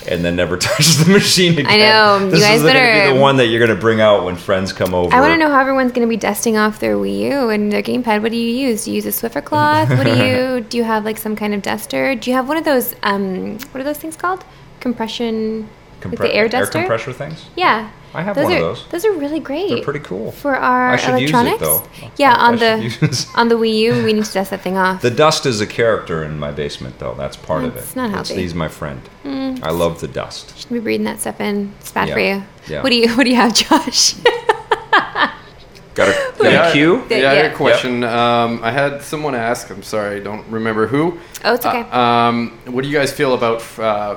and then never touch the machine again. I know. You This guys is better- be the one that you're going to bring out when friends come over. I want to know how everyone's going to be dusting off their Wii U and their gamepad. What do you use? Do you use a Swiffer cloth? What do you do? You have like some kind of duster? Do you have one of those? Um, what are those things called? Compression, like the air duster. Air compressor things. Yeah, I have those one are, of those. Those are really great. They're pretty cool. for our I should use it, electronics. though. Yeah, I- I on the on the Wii U, we need to dust that thing off. The dust is a character in my basement, though. That's part of it. That's not healthy. he's my friend. I love the dust. Shouldn't be breathing that stuff in. It's bad for you. Yeah. What do you What do you have, Josh? Got a, got Yeah, a cue? Yeah, I had a question. Um, I had someone ask. I'm sorry, I don't remember who. Oh, it's okay. Uh, um, what do you guys feel about uh,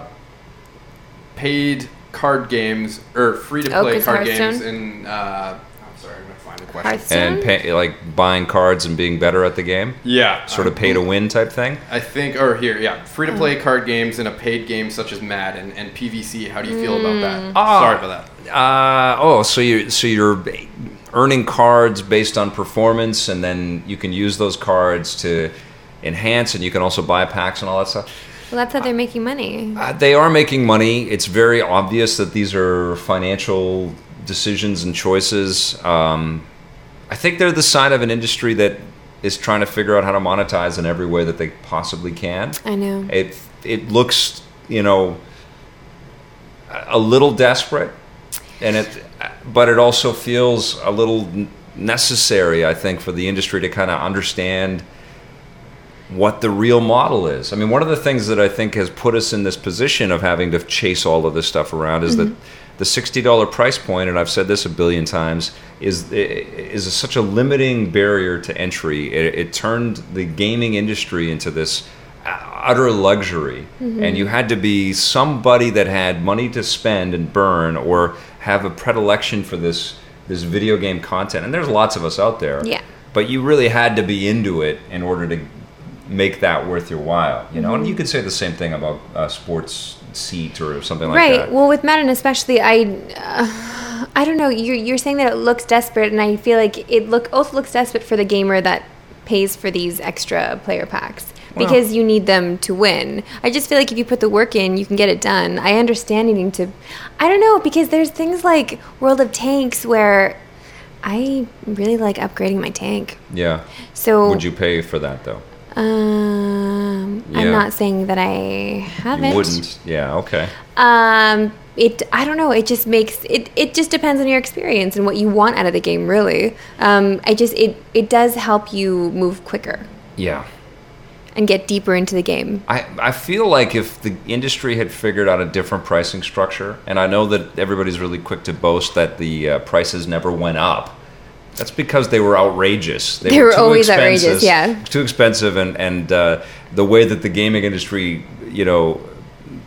paid card games or free to Oh, card games? Hearthstone? In uh, I'm sorry, I'm gonna find the question. Hearthstone. and pay, like buying cards and being better at the game, Yeah, sort of pay to win type thing. I think, or here, yeah, free to play Oh. card games and a paid game such as Madden and PVC. How do you feel about that? Ah. Sorry about that. Uh, oh, so you so you're earning cards based on performance, and then you can use those cards to enhance, and you can also buy packs and all that stuff. Well, that's how they're making money. Uh, they are making money. It's very obvious that these are financial decisions and choices. Um, I think they're the sign of an industry that is trying to figure out how to monetize in every way that they possibly can. I know. It it looks, you know, a little desperate, and it, but it also feels a little necessary. I think for the industry to kind of understand what the real model is. I mean, one of the things that I think has put us in this position of having to chase all of this stuff around is that mm-hmm. the sixty dollar price point, and I've said this a billion times, is is such a limiting barrier to entry. It, it turned the gaming industry into this utter luxury, mm-hmm. and you had to be somebody that had money to spend and burn, or have a predilection for this this video game content. And there's lots of us out there Yeah. but you really had to be into it in order to make that worth your while you know and you could say the same thing about uh, sports seat or something like right. that Right. Well, with Madden especially, I, uh, I don't know. You're you're saying that it looks desperate, and I feel like it look also looks desperate for the gamer that pays for these extra player packs because you need them to win. I just feel like if you put the work in, you can get it done. I understand needing to. I don't know because there's things like World of Tanks where I really like upgrading my tank. yeah So would you pay for that though Um, Yeah. I'm not saying that I haven't. you wouldn't yeah okay Um, it I don't know. It just makes it. It just depends on your experience and what you want out of the game. Really, um, I just it it does help you move quicker yeah and get deeper into the game. I, I feel like if the industry had figured out a different pricing structure, and I know that everybody's really quick to boast that the uh, prices never went up. That's because they were outrageous. They were too always outrageous, yeah. Too expensive, and and uh, the way that the gaming industry, you know,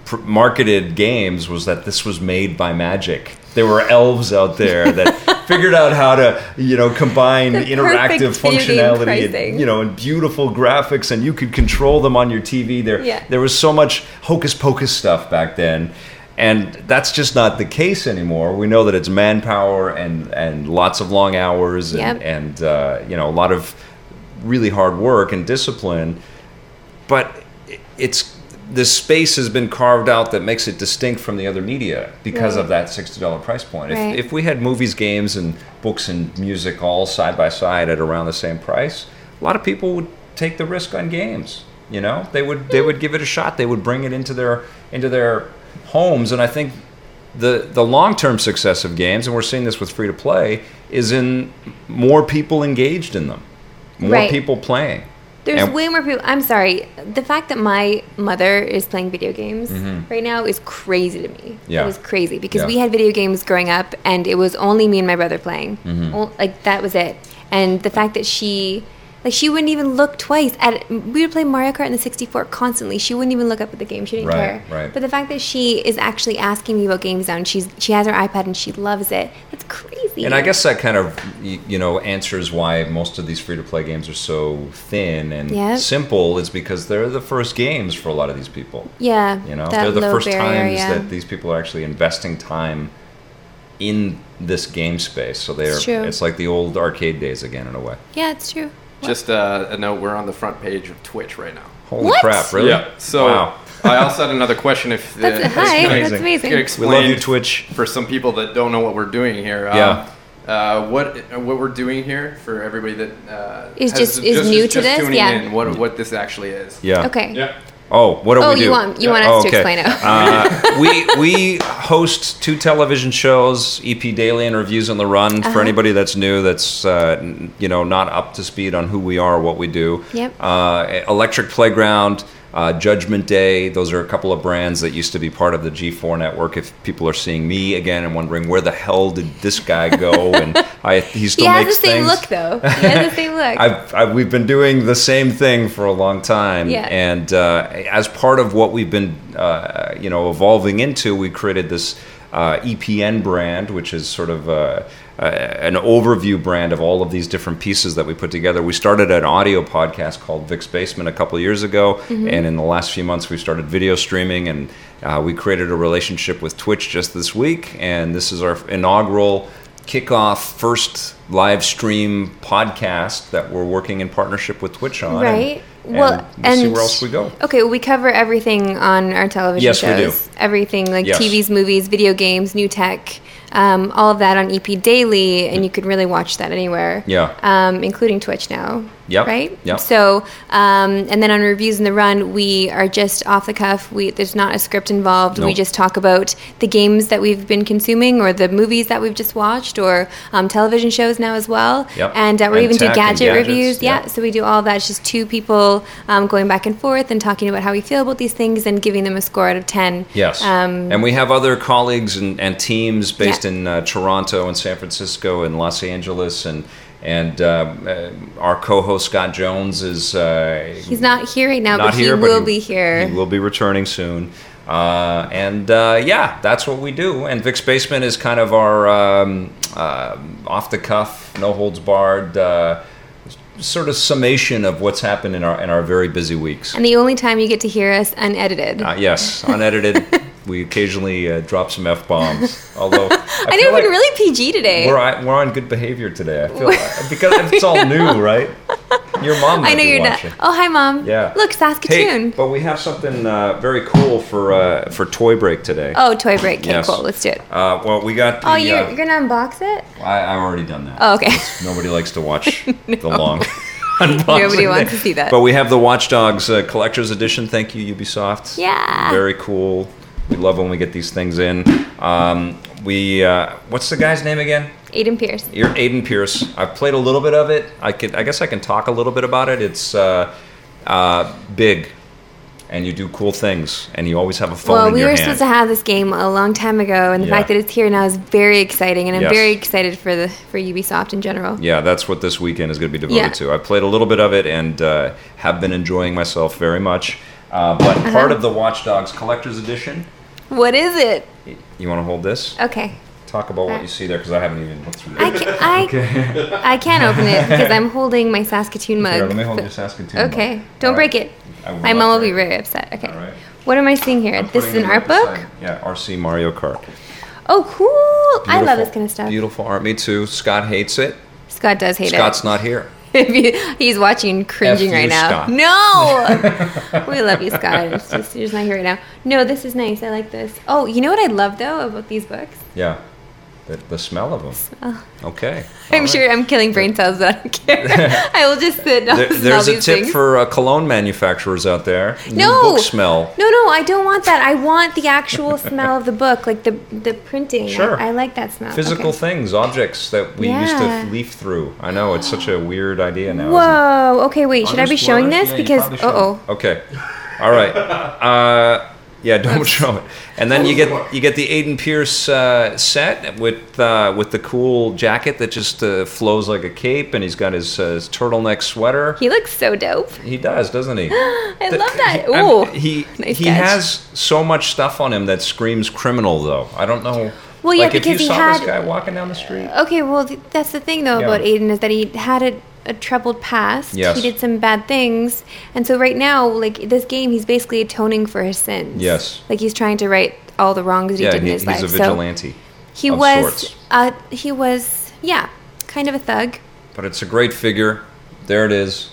pr- marketed games was that this was made by magic. There were elves out there that figured out how to, you know, combine The interactive perfect video game functionality, and, you know, and beautiful graphics, and you could control them on your TV. There, Yeah. there was so much hocus pocus stuff back then, and that's just not the case anymore. We know that it's manpower and and lots of long hours and, Yep. and uh, you know a lot of really hard work and discipline, but it's this space has been carved out that makes it distinct from the other media because Right. of that sixty dollar price point. Right. If, if we had movies, games, and books and music all side by side at around the same price, a lot of people would take the risk on games. You know, they would they would give it a shot. They would bring it into their into their homes, and I think the the long term success of games, and we're seeing this with free to play, is in more people engaged in them, more Right. people playing. There's And- way more people. I'm sorry. The fact that my mother is playing video games right now is crazy to me. Mm-hmm. Yeah. It was crazy because Yeah. we had video games growing up and it was only me and my brother playing. Mm-hmm. Like that was it. And the fact that she like she wouldn't even look twice at we would play Mario Kart in the 64 constantly. She wouldn't even look up at the game. She didn't Right, care. right. But the fact that she is actually asking me about games now and she's she has her iPad and she loves it. That's crazy. And I guess that kind of you know answers why most of these free to play games are so thin and Yep. simple is because they're the first games for a lot of these people. yeah, You know, they're the first barrier, times yeah. that these people are actually investing time in this game space. So they're It's true. it's like the old arcade days again in a way. yeah, it's true. Just uh, a note: we're on the front page of Twitch right now. Holy What? crap! Really? Yeah. So wow. I also had another question. If the, That's, hi, you amazing. that's amazing. could We explain love you, Twitch. for some people that don't know what we're doing here. um, Yeah. Uh, what what we're doing here for everybody that uh, Is has- just- is new to this? tuning Yeah. in, what what this actually is. Yeah. Okay. Yeah. Oh, what do Oh, we do? Oh, you want- you want Oh, us to explain it. uh, we we host two television shows, EP Daily and Reviews on the Run. For Uh-huh. anybody that's new, that's uh, you know not up to speed on who we are, what we do. Yep. Uh, Electric Playground. Uh, Judgment Day, those are a couple of brands that used to be part of the G4 network. If people are seeing me again and wondering where the hell did this guy go, and I, he still He has the same things. look, though. He has the same look. I've, I've, we've been doing the same thing for a long time, Yeah. and uh, as part of what we've been, uh, you know, evolving into, we created this uh, EPN brand, which is sort of uh, an overview brand of all of these different pieces that we put together. We started an audio podcast called Vic's Basement a couple of years ago, Mm-hmm. and in the last few months, we started video streaming, and uh, we created a relationship with Twitch just this week, and this is our inaugural kickoff first live stream podcast that we're working in partnership with Twitch on. Right. And, well, we'll see where else we go. Okay, we cover everything on our television Yes, we do. shows. Everything like Yes. TVs, movies, video games, new tech, um, all of that on EP Daily, and you can really watch that anywhere. Yeah. Um, including Twitch now. Yep, Right. yep. So, um, and then on Reviews on the Run, we are just off the cuff. We there's not a script involved. We just talk about the games that we've been consuming, or the movies that we've just watched, or um, television shows now as well. Yep. And uh, we even do gadget reviews. Yeah. So we do all that. It's just two people um, going back and forth and talking about how we feel about these things and giving them a score out of 10. Yes. Um, and we have other colleagues and, and teams based Yeah. in uh, Toronto and San Francisco and Los Angeles and and um, uh, our co-host Scott Jones is uh, he's not here right now, but he here, will be here. He will be returning soon. Uh, and uh, yeah, that's what we do. And Vic's Basement is kind of our um, uh, off the cuff, no holds barred. Uh, Sort of summation of what's happened in our in our very busy weeks. and the only time you get to hear us unedited. Uh, yes, unedited. we occasionally uh, drop some f bombs. Although I, I know like really PG today. we're on- we're on good behavior today. I feel like, because it's all new, right? Your mom. Might I know be you're watching. not. Oh, hi, mom. Yeah. Look, Hey, Saskatoon. but we have something uh, very cool for uh, for Toy Break today. Oh, toy break. Okay, Yes. cool. Let's do it. Uh, well, we got. The, Oh, you're, uh, you're gonna unbox it? I, I've already done that. Oh, okay. Nobody likes to watch the long. unboxing Nobody wants to see that. But we have the Watch Dogs uh, Collector's Edition. Thank you, Ubisoft. Yeah. Very cool. We love when we get these things in. Um, we uh, what's the guy's name again? Aiden Pearce. You're Aiden Pearce. I've played a little bit of it. I could. I guess I can talk a little bit about it. It's uh, uh, big, and you do cool things, and you always have a phone Well, in we were hand. supposed to have this game a long time ago, and the Yeah. fact that it's here now is very exciting, and I'm Yes. very excited for the for Ubisoft in general. yeah, that's what this weekend is going to be devoted Yeah. to. I played a little bit of it and uh, have been enjoying myself very much. Uh, but Uh-huh. part of the Watch Dogs Collector's Edition. What is it? You want to hold this? Okay. Talk about what uh, you see there because I haven't even looked through I, it. can, I, I can't open it because I'm holding my Saskatoon mug. Here, let me hold your Saskatoon. mug. Okay, don't All break right. it. My mom will be very upset. Okay. Right. What am I seeing here? I'm this is an art book? beside- Yeah, RC Mario Kart. Oh, cool. I love this kind of stuff. Beautiful art. Me too. Scott hates it. Scott does hate it. Scott's not here. it. He's watching cringing right now. Scott. No! we love you, Scott. It's just, you're just not here right now. No, this is nice. I like this. Oh, you know what I love, though, about these books? Yeah. The, the smell of them. Okay. I'm All right. sure I'm killing brain cells, but I don't care. I will just sit and There, smell there's a tip things. for uh, cologne manufacturers out there. New No. book smell. No, no, I don't want that. I want the actual smell of the book, like the the printing. Sure. I, like that smell. Physical Okay. things, objects that we used to leaf through. I know it's such a weird idea now. isn't? Whoa. Okay, wait. Should I be showing this? Yeah, because uh oh. Okay. All right. Uh, yeah, don't show it. And then you get you get the Aiden Pearce uh, set with uh, with the cool jacket that just uh, flows like a cape, and he's got his, uh, his turtleneck sweater. He looks so dope. He does, doesn't he? I love that. I'm- Ooh. he Nice he catch. has so much stuff on him that screams criminal, though. I don't know Well, yeah, like if because you he saw had- this guy walking down the street. Okay, well, th- that's the thing though Yeah. about Aiden is that he had a, a troubled past. Yes. He did some bad things, and so right now, like this game, he's basically atoning for his sins. Yes. Like he's trying to right all the wrongs that yeah, he did in his he's life. a So vigilante. he of was. Uh, he was. Yeah, kind of a thug. But it's a great figure. There it is.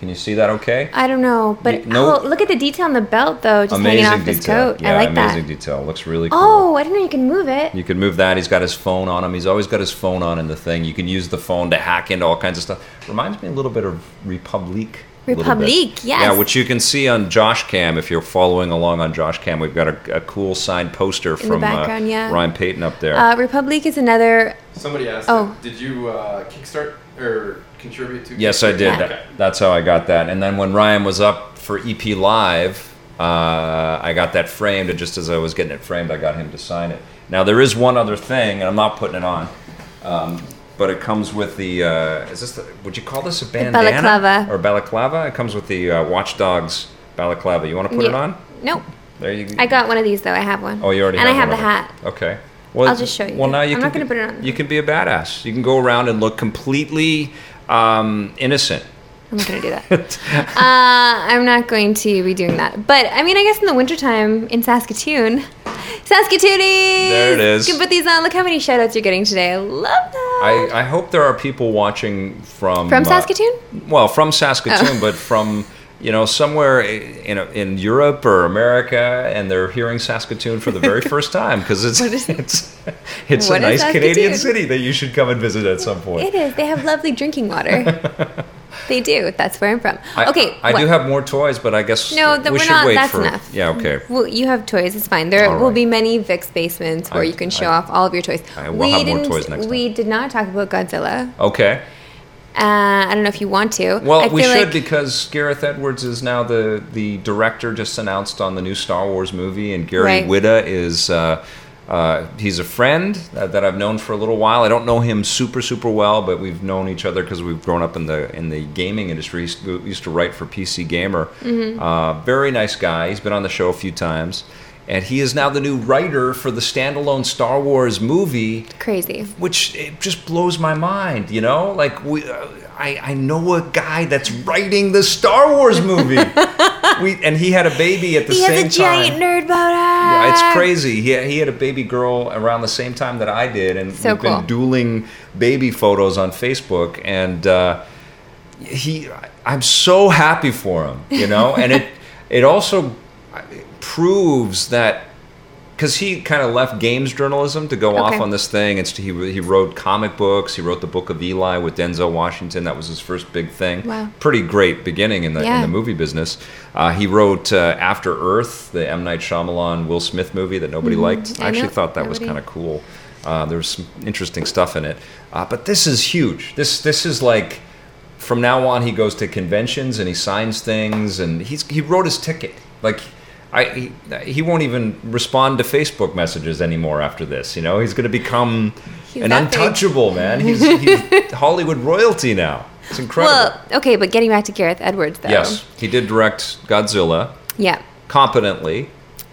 Can you see that okay? I don't know, but Y- no- oh, look at the detail on the belt though, just amazing hanging off his detail. coat. Yeah, I like amazing that. detail. Looks really cool. Oh, I didn't know you can move it. You can move that. He's got his phone on him. He's always got his phone on in the thing. You can use the phone to hack into all kinds of stuff. Reminds me a little bit of Republique. a little bit. Republique, yes. Yeah, which you can see on Josh Cam if you're following along on Josh Cam. We've got a, a cool signed poster the from uh, yeah. Ryan Payton up there. Uh, Republique is another. Somebody asked, Oh. did you uh, kickstart or contribute to? Yes, I did. Yeah. That's how I got that. And then when Ryan was up for EP Live, uh, I got that framed. And just as I was getting it framed, I got him to sign it. Now there is one other thing, and I'm not putting it on, um, but it comes with the. Uh, is this? The, would you call this a bandana balaclava. or balaclava? It comes with the uh, Watch Dogs balaclava. You want to put it on? Nope. There you. Go. I got one of these though. I have one. Oh, you already and have I have one the hat. Okay. Well, I'll just show you. Well, now you I'm can not gonna be- put it on. You can be a badass. You can go around and look completely um, innocent. I'm not gonna do that. uh, I'm not going to be doing that. But I mean, I guess in the wintertime in Saskatoon, Saskatoonie. There it is. You can put these on. Look how many shout outs you're getting today. I love that. I, I hope there are people watching from From uh, Saskatoon? well, from Saskatoon, Oh. but from you know somewhere in in Europe or America, and they're hearing Saskatoon for the very first time because it's is- it's it's a nice Canadian city that you should come and visit at some point. It is. They have lovely drinking water. they do. That's where I'm from. I, okay. I do have more toys, but I guess No, we we're should not. wait That's for enough. yeah. Okay. Well, you have toys. It's fine. There All will be many Vic's basements where I- you can show I- off all of your toys. I will have more toys next We did not talk about Godzilla. Okay. Uh, I don't know if you want to. Well, we should like- because Gareth Edwards is now the the director. Just announced on the new Star Wars movie, and Gary Right. Whitta is. Uh, uh, he's a friend that, that I've known for a little while. I don't know him super super well, but we've known each other because we've grown up in the in the gaming industry. He used to, used to write for PC Gamer. Mm-hmm. Uh, very nice guy. He's been on the show a few times, and he is now the new writer for the standalone Star Wars movie crazy. which it just blows my mind. You know, like we, uh, I, I know a guy that's writing the Star Wars movie. we and he had a baby at the He same has a giant time. nerd boner. Yeah, it's crazy. He he had a baby girl around the same time that I did, and So we've cool. been dueling baby photos on Facebook. And uh, he, I'm so happy for him. You know, and it it also proves that because he kind of left games journalism to go off on this thing. It's he he wrote comic books. He wrote the Book of Eli with Denzel Washington. That was his first big thing. Wow. Pretty great beginning in the in the movie business. Uh, he wrote uh, After Earth, the M Night Shyamalan Will Smith movie that nobody liked. Mm-hmm. I I actually know, thought that was kind of cool. Uh, there was some interesting stuff in it. Uh, but this is huge. This this is like from now on he goes to conventions and he signs things and he's he wrote his ticket like I he, he won't even respond to Facebook messages anymore after this you know he's going to become He's an that big. untouchable man he's, he's Hollywood royalty now it's incredible Well, okay, but getting back to Gareth Edwards, though. yes he did direct Godzilla Yeah. competently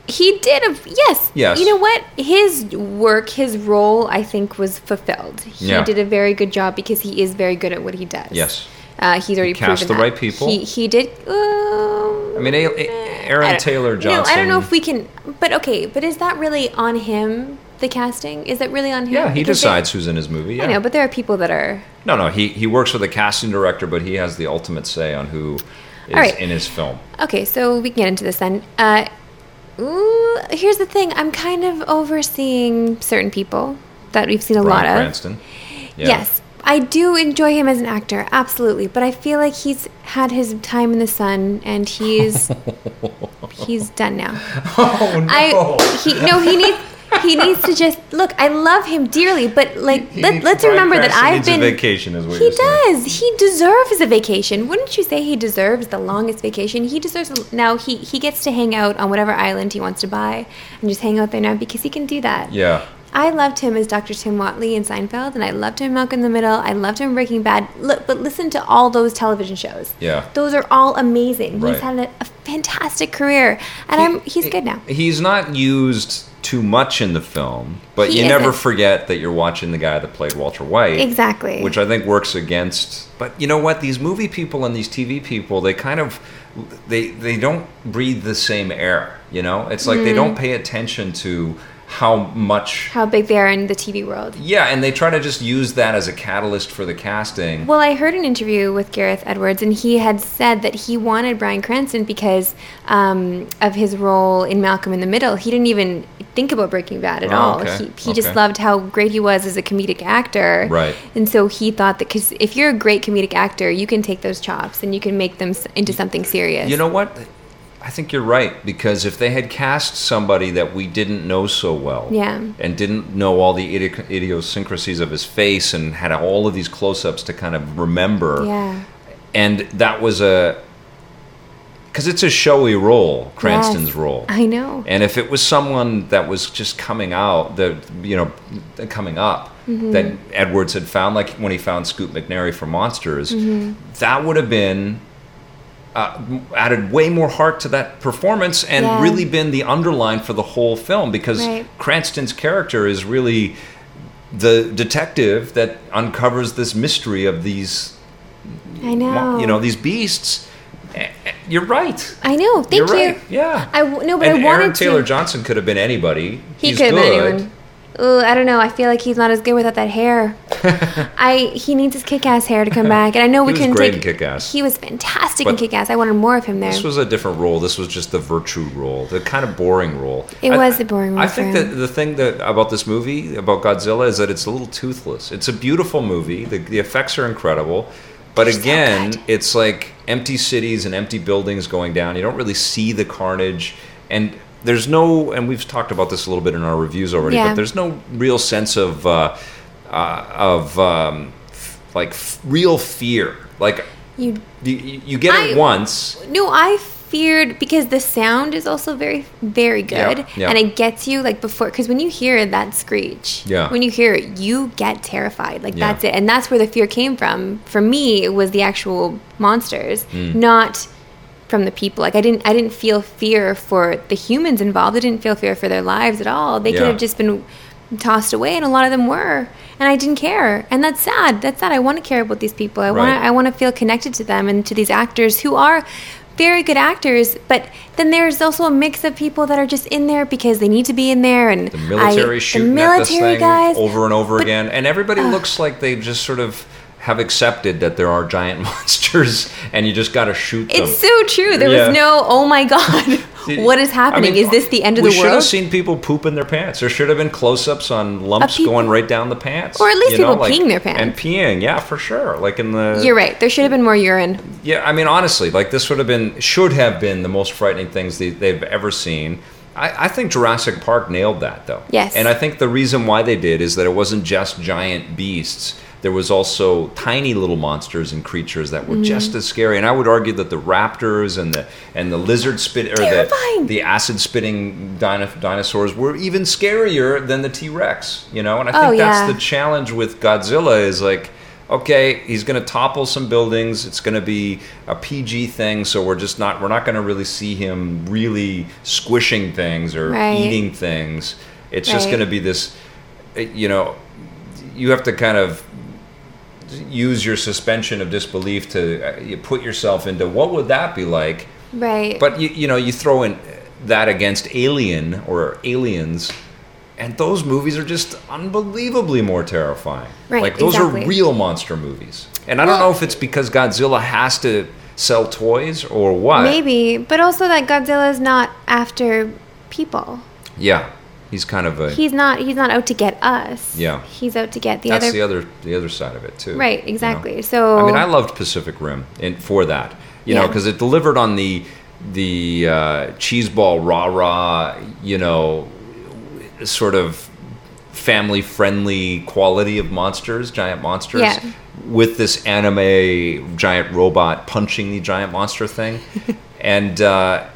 He did a yes. Yes. You know what? His work, his role, I think, was fulfilled. He Yeah. did a very good job because he is very good at what he does. Yes. Uh, he's already cast proven the that. right people. He he did. Um, I mean A- Aaron Taylor you know, I don't know if we can. But okay, but is that really on him? The casting is that really on him? yeah he Because decides who's in his movie yeah. I know, but there are people that are. no no he he works with a casting director but he has the ultimate say on who is All right. in his film Okay, so we can get into this then. Uh, ooh, here's the thing: I'm kind of overseeing certain people that we've seen a lot of. Cranston Yeah. Yes, I do enjoy him as an actor, absolutely. But I feel like he's had his time in the sun, and he's he's done now. Oh no! I he no he needs. He needs to just look. I love him dearly, but like He let, let's remember that I've needs a been. vacation, is what he you're saying. does. He deserves a vacation. Wouldn't you say he deserves the longest vacation? He deserves. A, now he he gets to hang out on whatever island he wants to buy and just hang out there now because he can do that. Yeah. I loved him as Dr. Tim Whatley in Seinfeld, and I loved him in Malcolm in the Middle. I loved him in Breaking Bad. Look, but listen to all those television shows. Yeah. those are all amazing. Right. He's had a, a fantastic career, and I'm he's good now. He's not used too much in the film, but He you never isn't. forget that you're watching the guy that played Walter White. Exactly. Which I think works against. But you know what? These movie people and these TV people, they kind of they they don't breathe the same air. You know, it's like they don't Mm. pay attention to how much. How big they are in the TV world. Yeah, and they try to just use that as a catalyst for the casting. Well, I heard an interview with Gareth Edwards, and he had said that he wanted Bryan Cranston because um, of his role in Malcolm in the Middle. He didn't even think about Breaking Bad at Oh, all. okay. He, he just loved how great he was as a comedic actor. Right. And so he thought that because if you're a great comedic actor, you can take those chops and you can make them into something serious. You know what? I think you're right because if they had cast somebody that we didn't know so well, Yeah. and didn't know all the idiosyncrasies of his face, and had all of these close-ups to kind of remember, Yeah. and that was a because it's a showy role, Cranston's Yes. role, I know. and if it was someone that was just coming out, the you know, coming up, Mm-hmm. that Edwards had found, like when he found Scoot McNairy for Monsters, Mm-hmm. that would have been uh, added way more heart to that performance and Yeah. really been the underline for the whole film because Right. Cranston's character is really the detective that uncovers this mystery of these, I know. you know, these beasts. You're right. I know. Thank You're you. right. Yeah. I w- no, but and I wanted Aaron Taylor to. Johnson could have been anybody. He He's could have been good. anyone. Ooh, I don't know. I feel like he's not as good without that hair. I he needs his kick-ass hair to come back, and I know we was can great take. in Kick-Ass. He was fantastic in But Kick-Ass. I wanted more of him there. This was a different role. This was just the virtue role, the kind of boring role. It was a boring role I for think him. that the thing that about this movie about Godzilla is that it's a little toothless. It's a beautiful movie. The, the effects are incredible, but so again, good. it's like empty cities and empty buildings going down. You don't really see the carnage, and there's no. And we've talked about this a little bit in our reviews already, Yeah. but there's no real sense of uh, uh, of um, f- like f- real fear. Like you you, you get it once. no, I feared because the sound is also very very good, Yeah, yeah. and it gets you like before because when you hear that screech, Yeah. when you hear it, you get terrified. Like Yeah. that's it, and that's where the fear came from. For me, it was the actual monsters, Hmm. not from the people. Like I didn't I didn't feel fear for the humans involved. I didn't feel fear for their lives at all. They Yeah. could have just been tossed away and a lot of them were. And I didn't care. And that's sad. That's sad. I want to care about these people. I want Right. to I want to feel connected to them and to these actors who are very good actors, but then there's also a mix of people that are just in there because they need to be in there and the military I, shooting the at this military thing guys over and over But- again, and everybody looks like they just sort of have accepted that there are giant monsters, and you just got to shoot them. It's so true. There Yeah. was no, oh my God, what is happening? I mean, is this the end of the world? we should have seen people poop in their pants. There should have been close-ups on lumps people- going right down the pants, Or at least you know, people peeing their pants. and peeing. Yeah, for sure. Like in the You're right. There should have been more urine. yeah, I mean, honestly, like this would have been, should have been the most frightening things they, they've ever seen. I, I think Jurassic Park nailed that, though. Yes. And I think the reason why they did is that it wasn't just giant beasts. There was also tiny little monsters and creatures that were Mm-hmm. just as scary. And I would argue that the raptors and the and the lizard spit or the, Terrifying. the acid spitting dino, dinosaurs were even scarier than the T Rex. You know, and I think Oh, that's yeah. the challenge with Godzilla is like, okay, he's going to topple some buildings. It's going to be a PG thing, so we're just not we're not going to really see him really squishing things or Right. eating things. It's just going to be this, you know, you have to kind of use your suspension of disbelief to uh, you put yourself into what would that be like Right. but you, you know, you throw in that against Alien or Aliens, and those movies are just unbelievably more terrifying. Right, Like those exactly. are real monster movies, and I don't Well- know if it's because Godzilla has to sell toys or what. Maybe, but also that Godzilla is not after people. Yeah, he's kind of a. He's not. He's not out to get us. Yeah. He's out to get the other. that's other. the other the other side of it too. Right, you know? exactly. So- I mean, I loved Pacific Rim in, for that. You know, because it delivered on the the uh, cheeseball rah rah. You know, sort of family friendly quality of monsters, giant monsters. Yeah. With this anime giant robot punching the giant monster thing, and uh,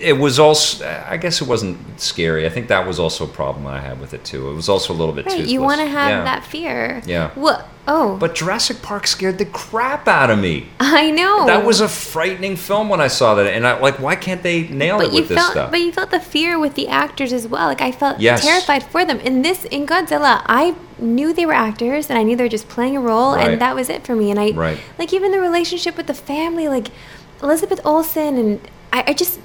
it- was also. I guess it wasn't scary. I think that was also a problem I had with it too. It was also a little bit. Right, toothless. you want to have Yeah. that fear. Yeah. What? Oh, But Jurassic Park scared the crap out of me. I know. That was a frightening film when I saw that, and I like, why can't they nail But it with this felt, stuff? but you felt the fear with the actors as well. Like I felt Yes. terrified for them. In this, in Godzilla, I knew they were actors, and I knew they were just playing a role, Right. and that was it for me. And I, Right. like even the relationship with the family, like Elizabeth Olsen, and I, I just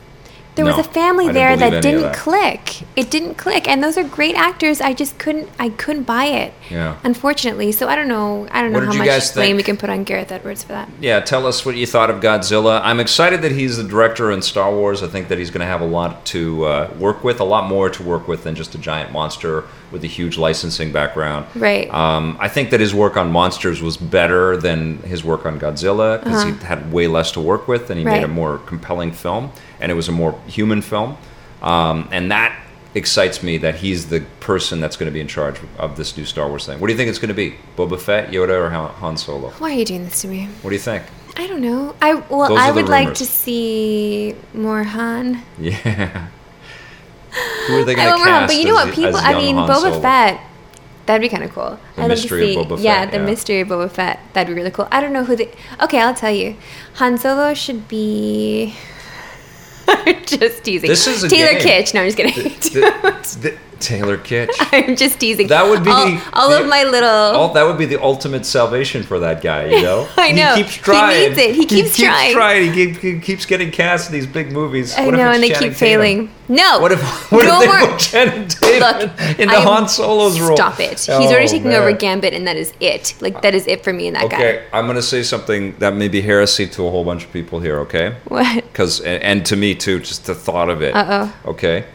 there was a family there that didn't that. click. It didn't click, and those are great actors. I just couldn't, I couldn't buy it. Yeah. Unfortunately, so I don't know. I don't know What did how much blame think? we can put on Gareth Edwards for that. yeah, tell us what you thought of Godzilla. I'm excited that he's the director in Star Wars. I think that he's going to have a lot to uh, work with, a lot more to work with than just a giant monster with a huge licensing background. Right. Um, I think that his work on monsters was better than his work on Godzilla because he had way less to work with, and he made Uh-huh. A more compelling film, and it was a more human film. Um, and that excites me that he's the person that's going to be in charge of this new Star Wars thing. What do you think it's going to be? Boba Fett, Yoda, or Han Solo? Why are you doing this to me? What do you think? I don't know. I well, Those I would like to see more Han. Yeah. Who are they going to cast? but you know what? People. I mean, Han Boba Solo? Fett. That'd be kind of cool. The I'd love to mystery of see. Boba yeah, the yeah. mystery of Boba Fett. That'd be really cool. I don't know who the. Okay, I'll tell you. Han Solo should be. just teasing. This is a Taylor game. Kitsch. No, I'm just kidding. The- the- Taylor Kitsch. I'm just teasing. That would be all, the- all the- of my little. Oh, that would be the ultimate salvation for that guy, you know? I know. He keeps trying. He needs it. He keeps trying. He, keep- he keeps getting cast in these big movies. I What know, and they Channing keep Tatum? failing. No. What if, what no if they more. put Channing Tatum Look, into I'm- Han Solo's role? Stop it. He's Oh, already taking over. Gambit, and that is it. Like that is it for me and that guy. Okay, I'm going to say something that may be heresy to a whole bunch of people here, okay? What? because and, and to me too, just the thought of it. Uh oh. Okay,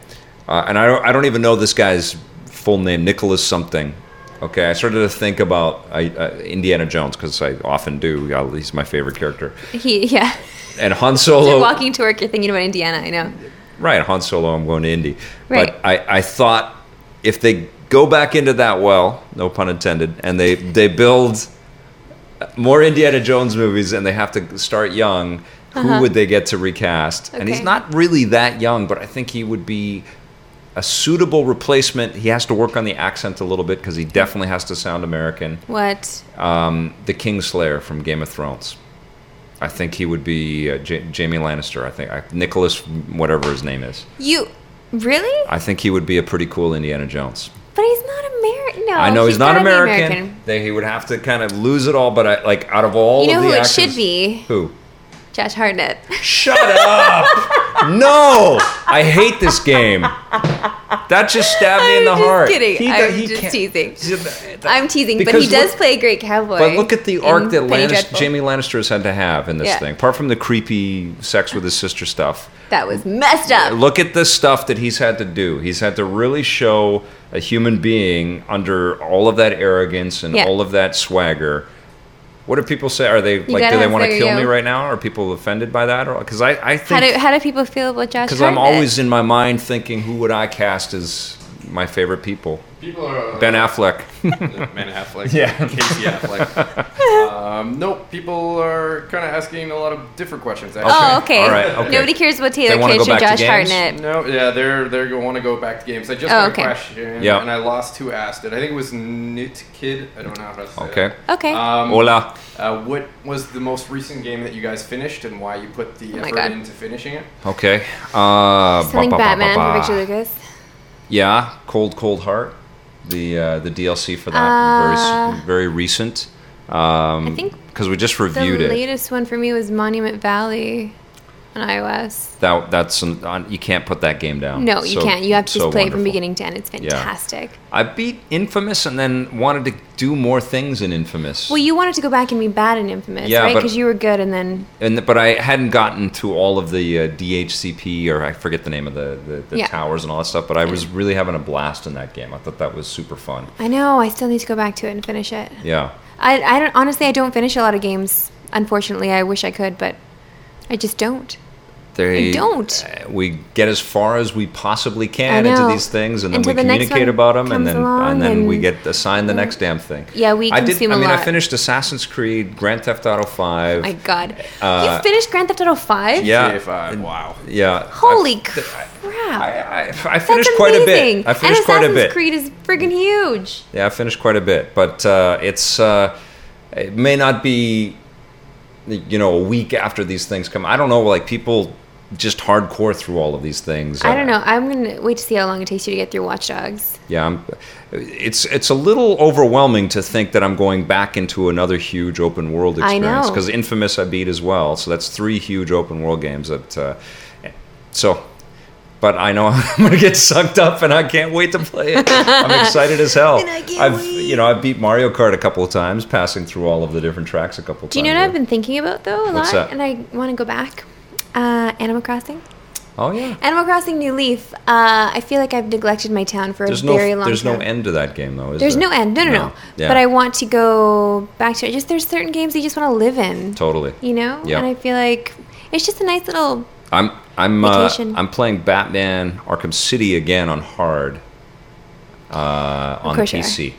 uh, and I don't, I don't even know this guy's full name, Nicholas something. Okay, I started to think about I, uh, Indiana Jones because I often do. He's my favorite character. He yeah. and Han You're Solo. walking to work. You're thinking about Indiana. I know. Right, Han Solo. I'm going to Indy, Right. but I, I thought if they go back into that well, no pun intended, and they they build more Indiana Jones movies, and they have to start young. Who Uh-huh. would they get to recast? And he's not really that young, but I think he would be a suitable replacement. He has to work on the accent a little bit because he definitely has to sound American. What? Um, the Kingslayer from Game of Thrones. I think he would be uh, J- Jaime Lannister. I think I, Nicholas, whatever his name is. You really? I think he would be a pretty cool Indiana Jones. But he's not American. No. I know he's, not gotta American. They, he would have to kind of lose it all, but I, like out of all You know of the who it actors, should be? Who? Josh Hartnett. Shut up! no, I hate this game. That just stabbed me in the I'm just heart. kidding. I'm just can't- teasing. I'm teasing, but because he does look- play a great cowboy. But look at the arc that Penny Lannis- Jaime Lannister has had to have in this Yeah. thing. Apart from the creepy sex with his sister stuff, That was messed up. look at the stuff that he's had to do. He's had to really show a human being under all of that arrogance and Yeah. all of that swagger. What do people say? Are they like? Do they want to you kill me right now? Are people offended by that? Or Because I, I How think do how do people feel about Josh because I'm always in my mind thinking, who would I cast as my favorite people? People are Ben Affleck. Ben Affleck, Yeah. Casey Affleck. um, nope, people are kind of asking a lot of different questions. Actually. Oh, okay. All right, okay. Nobody cares about Taylor wanna Kitsch or Josh? Hartnett. No, yeah, they're they're going to want to go back to games. I just Oh, got okay. a question, Yeah. and I lost who asked it. I think it was Knit Kid. I don't know how to say Okay. Okay. that. Um, Hola. Uh, what was the most recent game that you guys finished, and why you put the Oh effort into finishing it? Okay. Uh, Something ba- ba- ba- Batman ba- for Victor Lucas. Yeah, Cold Cold Heart, the uh, the DLC for that, Uh, very very recent. Um, I think because we just The reviewed it. The latest one for me was Monument Valley on iOS. That that's an, on, you can't put that game down. No, you So- can't. You have to so just play it from beginning to end. It's fantastic. I beat Infamous and then wanted to do more things in Infamous. Well, you wanted to go back and be bad in Infamous, Yeah, right? Because you were good, and then and but I hadn't gotten to all of the uh, DHCP or I forget the name of the the, the Yeah. towers and all that stuff. But I was really having a blast in that game. I thought that was super fun. I know I still need to go back to it and finish it. Yeah. I, I don't honestly I don't finish a lot of games. Unfortunately, I wish I could, but I just don't. They I don't. uh, We get as far as we possibly can into these things, and then Until we the communicate about them, and then and then we get assigned the next damn thing. Yeah, we I did. consume I a mean, I finished Assassin's Creed, Grand Theft Auto Five. My God, Uh, you finished Grand Theft Auto Five? yeah, GTA5. Wow. yeah. Holy I, crap! I, I, I That's finished quite a amazing. bit. I finished and quite a Assassin's bit. Creed is friggin' huge. Yeah, I finished quite a bit, but uh, it's uh, it may not be, you know, a week after these things come. I don't know, like people just hardcore through all of these things. I don't know. I'm gonna wait to see how long it takes you to get through Watch Dogs. Yeah, I'm, it's it's a little overwhelming to think that I'm going back into another huge open world experience because Infamous I beat as well, so that's three huge open world games. That uh, so, but I know I'm going to get sucked up, and I can't wait to play it. I'm excited as hell. And I can't I've wait. you know I beat Mario Kart a couple of times, passing through all of the different tracks a couple of Do you know what I've been thinking about though a What's lot, that? and I want to go back? Uh, Animal Crossing. Oh yeah. Animal Crossing New Leaf. Uh, I feel like I've neglected my town for There's a no very long time. there's time. no end to that game though. Is There's there? no end. No, no, no. Yeah. But I want to go back to it. Just there's certain games you just want to live in. totally. You know, Yeah. and I feel like it's just a nice little. I'm I'm uh, I'm playing Batman Arkham City again on hard uh, on course you PC,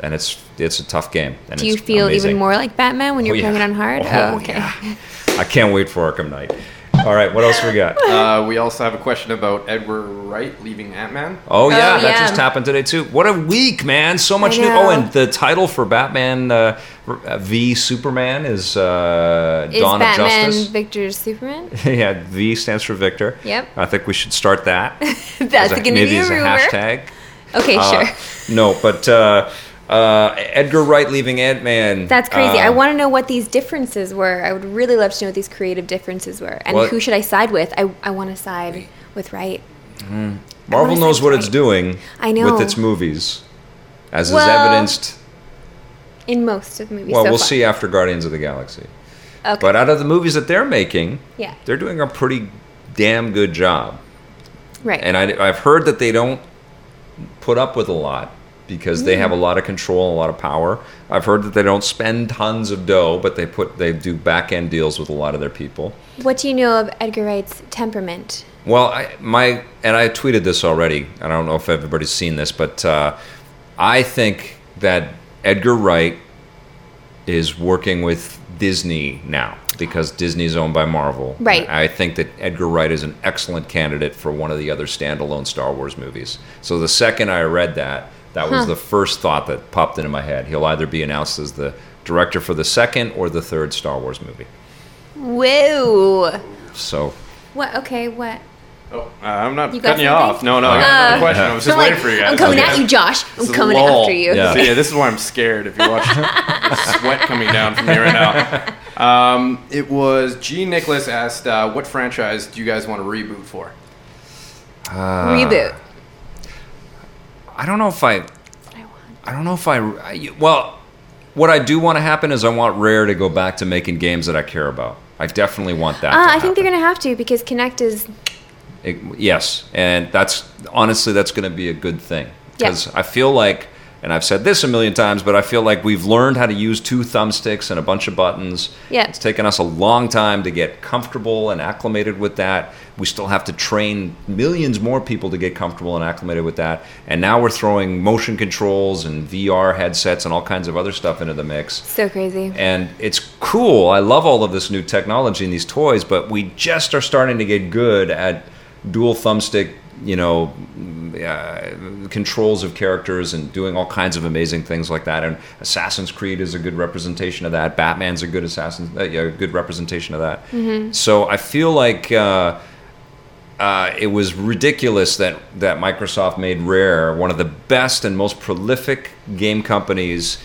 and it's it's a tough game. And Do you it's feel amazing. even more like Batman when you're Oh, playing yeah. it on hard? Oh, okay. yeah. I can't wait for Arkham Knight. All right, what else we got? Uh, we also have a question about Edgar Wright leaving Ant Man. Oh yeah, Oh, that yeah. just happened today too. What a week, man! So much new. Oh, and the title for Batman uh, v Superman is uh, Is Dawn Batman of Justice. Victor's Superman? yeah, V stands for Victor. Yep. I think we should start that. That's going to be a a rumor. hashtag. Okay, Uh, sure. No, but uh, uh, Edgar Wright leaving Ant Man. That's crazy. I uh, want to know what these differences were. I would really love to know what these creative differences were. And Well- who should I side with? I, I want to side with Wright. Marvel knows what it's doing. I know. with its movies, as is evidenced. In most of the movies. Well, so we'll far. see after Guardians of the Galaxy. Okay. But out of the movies that they're making, yeah. they're doing a pretty damn good job. Right. And I, I've heard that they don't put up with a lot because they have a lot of control, a lot of power. I've heard that they don't spend tons of dough, but they put they do back end deals with a lot of their people. what do you know of Edgar Wright's temperament? Well, I, my and I tweeted this already. I don't know if everybody's seen this, but uh, I think that Edgar Wright is working with Disney now because Disney's owned by Marvel. Right. I think that Edgar Wright is an excellent candidate for one of the other standalone Star Wars movies. So the second I read that, that was Huh. the first thought that popped into my head. He'll either be announced as the director for the second or the third Star Wars movie. Whoa. So What? Okay, what? Oh, uh, I'm not You cutting you off. No, no, I got Uh, another question. I was just So, waiting like, for you guys. I'm coming Okay. at you, Josh. I'm This coming after you. Yeah. So, yeah, this is why I'm scared. If you watch the sweat coming down from me right now. Um, it was G. Nicholas asked, uh, "What franchise do you guys want to reboot for?" uh, Reboot. I don't know if I What I want. I don't know if I, I well, what I do want to happen is I want Rare to go back to making games that I care about. I definitely want that. Uh, to I think they're going to have to because Kinect is. It- yes, and that's honestly that's going to be a good thing Yeah. because I feel like, and I've said this a million times, but I feel like we've learned how to use two thumbsticks and a bunch of buttons. Yeah. It's taken us a long time to get comfortable and acclimated with that. We still have to train millions more people to get comfortable and acclimated with that. And now we're throwing motion controls and VR headsets and all kinds of other stuff into the mix. So crazy. And it's cool. I love all of this new technology and these toys, but we just are starting to get good at dual thumbstick, you know, uh, controls of characters and doing all kinds of amazing things like that. And Assassin's Creed is a good representation of that. Batman's a good assassin, uh, yeah, a good representation of that. So I feel like. Uh, uh, it was ridiculous that, that Microsoft made Rare one of the best and most prolific game companies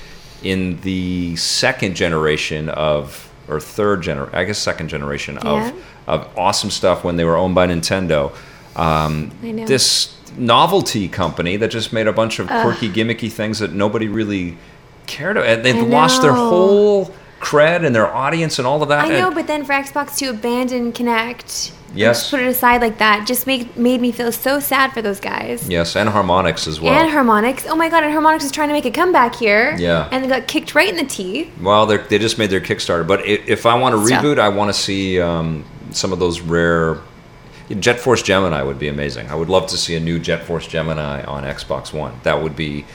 in the second generation of, or third generation, I guess second generation of, Yeah. Of awesome stuff when they were owned by Nintendo. Um, I know. This novelty company that just made a bunch of quirky, gimmicky things that nobody really cared about. And they've lost their whole cred and their audience and all of that. I know, but then for Xbox to abandon Kinect, Yes. put it aside like that, just made made me feel so sad for those guys. yes, and Harmonix as well. And Harmonix. Oh my god, and Harmonix is trying to make a comeback here. Yeah. And they got kicked right in the teeth. Well, they just made their Kickstarter, but if I want to reboot, I want to see um, some of those rare. Jet Force Gemini would be amazing. I would love to see a new Jet Force Gemini on Xbox One. That would be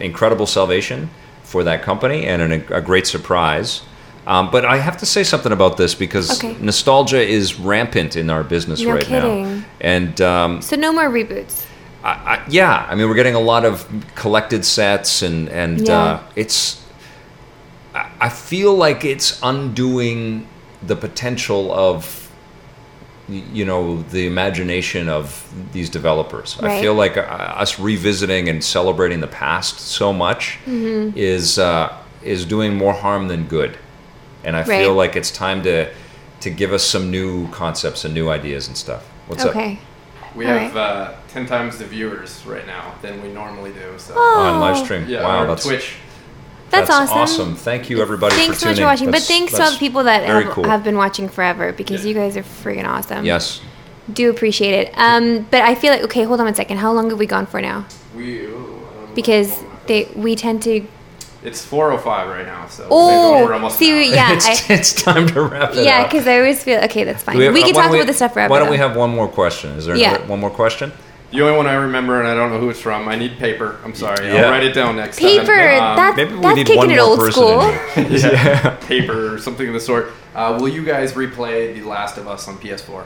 incredible salvation for that company and an, a great surprise. Um, but I have to say something about this because Okay. nostalgia is rampant in our business No right now. kidding. And um, So no more reboots. I, I, yeah, I mean, we're getting a lot of collected sets, and and Yeah. uh, it's. I feel like it's undoing the potential of, you know, the imagination of these developers. I feel like uh, us revisiting and celebrating the past so much Mm-hmm. is uh, is doing more harm than good, and I feel like it's time to to give us some new concepts and new ideas and stuff. What's up? Okay. We All have uh, ten times the viewers right now than we normally do. So On live Oh. stream. yeah, wow, or that's Twitch. That's, awesome. Thank you, everybody, Thanks for so much for watching. But thanks to all the people that have, cool. have been watching forever because Yeah. you guys are freaking awesome. Yes. Do appreciate it. Um, but I feel like okay, hold on one second. How long have we gone for now? We ooh, I don't know. Because they we tend to. it's four oh five right now. So Oh, we're almost see, an yeah, it's, I- it's time to wrap it up. Yeah, because I always feel okay. That's fine. Do We, uh, can talk don't about this stuff forever. Why don't we have one more question? Is there Yeah. another- one more question? The only one I remember, and I don't know who it's from. I need paper. I'm sorry. Yeah. I'll write it down next paper? time. Um, that's Maybe we that's need kicking one it more old person school. in here. yeah, paper or something of the sort. Uh, will you guys replay The Last of Us on PS4?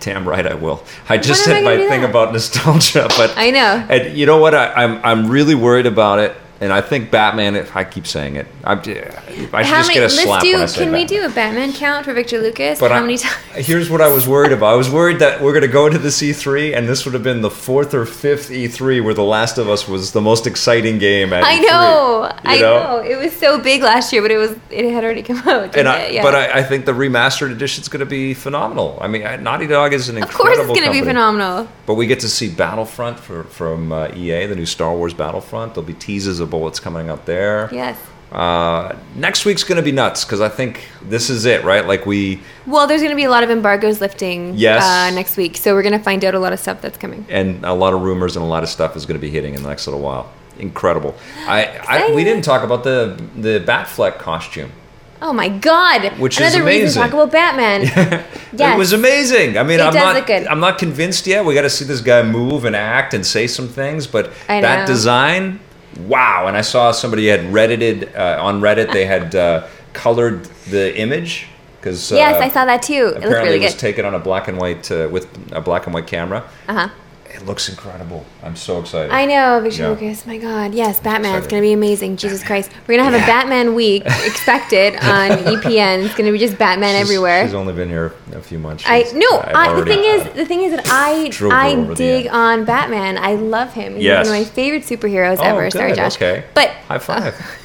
Damn right I will. I just When said I my thing that? about nostalgia, but I know. And you know what? I, I'm I'm really worried about it, and I think Batman. If I keep saying it, I'm, I should How just many? get a slap do. when I say Can we do a Batman count for Victor Lucas? But How I- many times? Here's what I was worried about. I was worried that we're going to go into the E3, and this would have been the fourth or fifth E3 where The Last of Us was the most exciting game I E3, know, you I know. It was so big last year, but it was it had already come out. And I. Yeah. But I, I think the remastered edition is going to be phenomenal. I mean, Naughty Dog is an of course, it's going to be phenomenal. But we get to see Battlefront for, from uh, EA, the new Star Wars Battlefront. There'll be teases of what's coming up there. Yes. Uh, next week's going to be nuts because I think this is it, right? Like we Well, there's going to be a lot of embargoes lifting. Yes. Uh, next week, so we're going to find out a lot of stuff that's coming. and a lot of rumors and a lot of stuff is going to be hitting in the next little while. Incredible. I, I we didn't talk about the the Batfleck costume. Oh my God! Which is Another reason amazing. to talk about Batman. yes. It was amazing. I mean, It I'm not. I'm not convinced yet. We got to see this guy move and act and say some things, but that design, wow! And I saw somebody had reddited uh, on Reddit. They had uh, colored the image because Yes, I saw that too. It looked Apparently, really it was good. taken on a black and white uh, with a black and white camera. Uh huh. It looks incredible. I'm so excited. I know, Victor Yeah. Lucas. My God, yes, Batman. It's going to be amazing. Jesus Christ, we're going to have Yeah. a Batman week expected on EPN. It's going to be just Batman She's- everywhere. She's only been here a few months. I no. I, the thing is, uh, the thing is that I I dig on Batman. I love him. He's Yes. one of my favorite superheroes Oh, ever. Sorry, Josh. okay. But high five.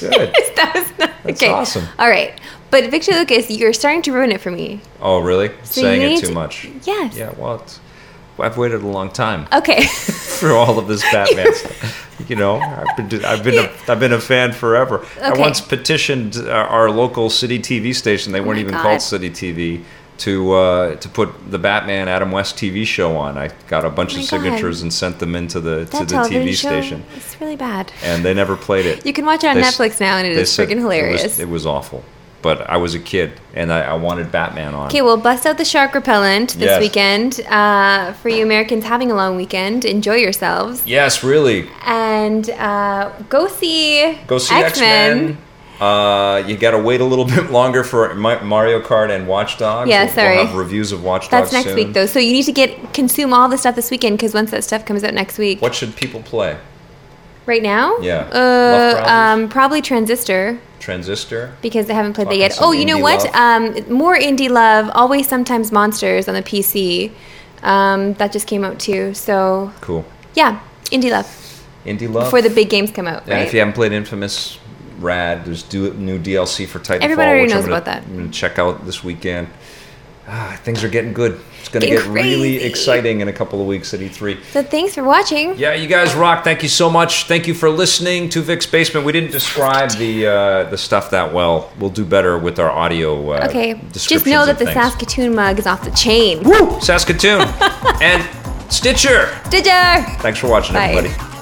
Good. that was not That's okay. awesome. All right, but Victor Lucas, you're starting to ruin it for me. Oh, really? So Saying it too to- much. Yes. Yeah. Well, it's, I've waited a long time Okay. for all of this Batman stuff. You know, I've been I've been a, I've been a fan forever. I once petitioned uh, our local city TV station. They weren't even God. called City TV. To uh, to put the Batman Adam West TV show on, I got a bunch Oh of God. signatures and sent them into the to the TV station, It's really bad. and they never played it. You can watch it on They Netflix now, and it is freaking hilarious. It was, it was awful, but I was a kid and I, I wanted Batman on. Okay, well, bust out the shark repellent this Yes. weekend uh, for you Americans having a long weekend. Enjoy yourselves Yes, really. and uh, go see Go see X Men. Uh, you got to wait a little bit longer for Mario Kart and Watch Dogs. Yeah, sorry. We'll have reviews of Watch Dogs. That's next soon. week though, so you need to get consume all the stuff this weekend because once that stuff comes out next week, What should people play? Right now, Yeah. Uh, um, probably Transistor Transistor. because they haven't played that yet. Oh, you know what? Um, more indie love. Always, sometimes monsters on the PC. Um, that just came out too. So Cool. yeah, indie love Indie Love. before the big games come out. and Right? if you haven't played Infamous, rad. There's do, new DLC for Titanfall. Everybody already which I'm knows gonna- about that. I'm gonna check out this weekend. Ah, things are getting good. It's gonna Getting get really exciting in a couple of weeks at E E3. so thanks for watching. Yeah, you guys rock. Thank you so much. Thank you for listening to Vic's Basement. We didn't describe the uh, the stuff that well. We'll do better with our audio. Uh, Okay, just know that the things. Saskatoon mug is off the chain. Woo! Saskatoon and Stitcher. Stitcher. Thanks for watching, Bye. everybody.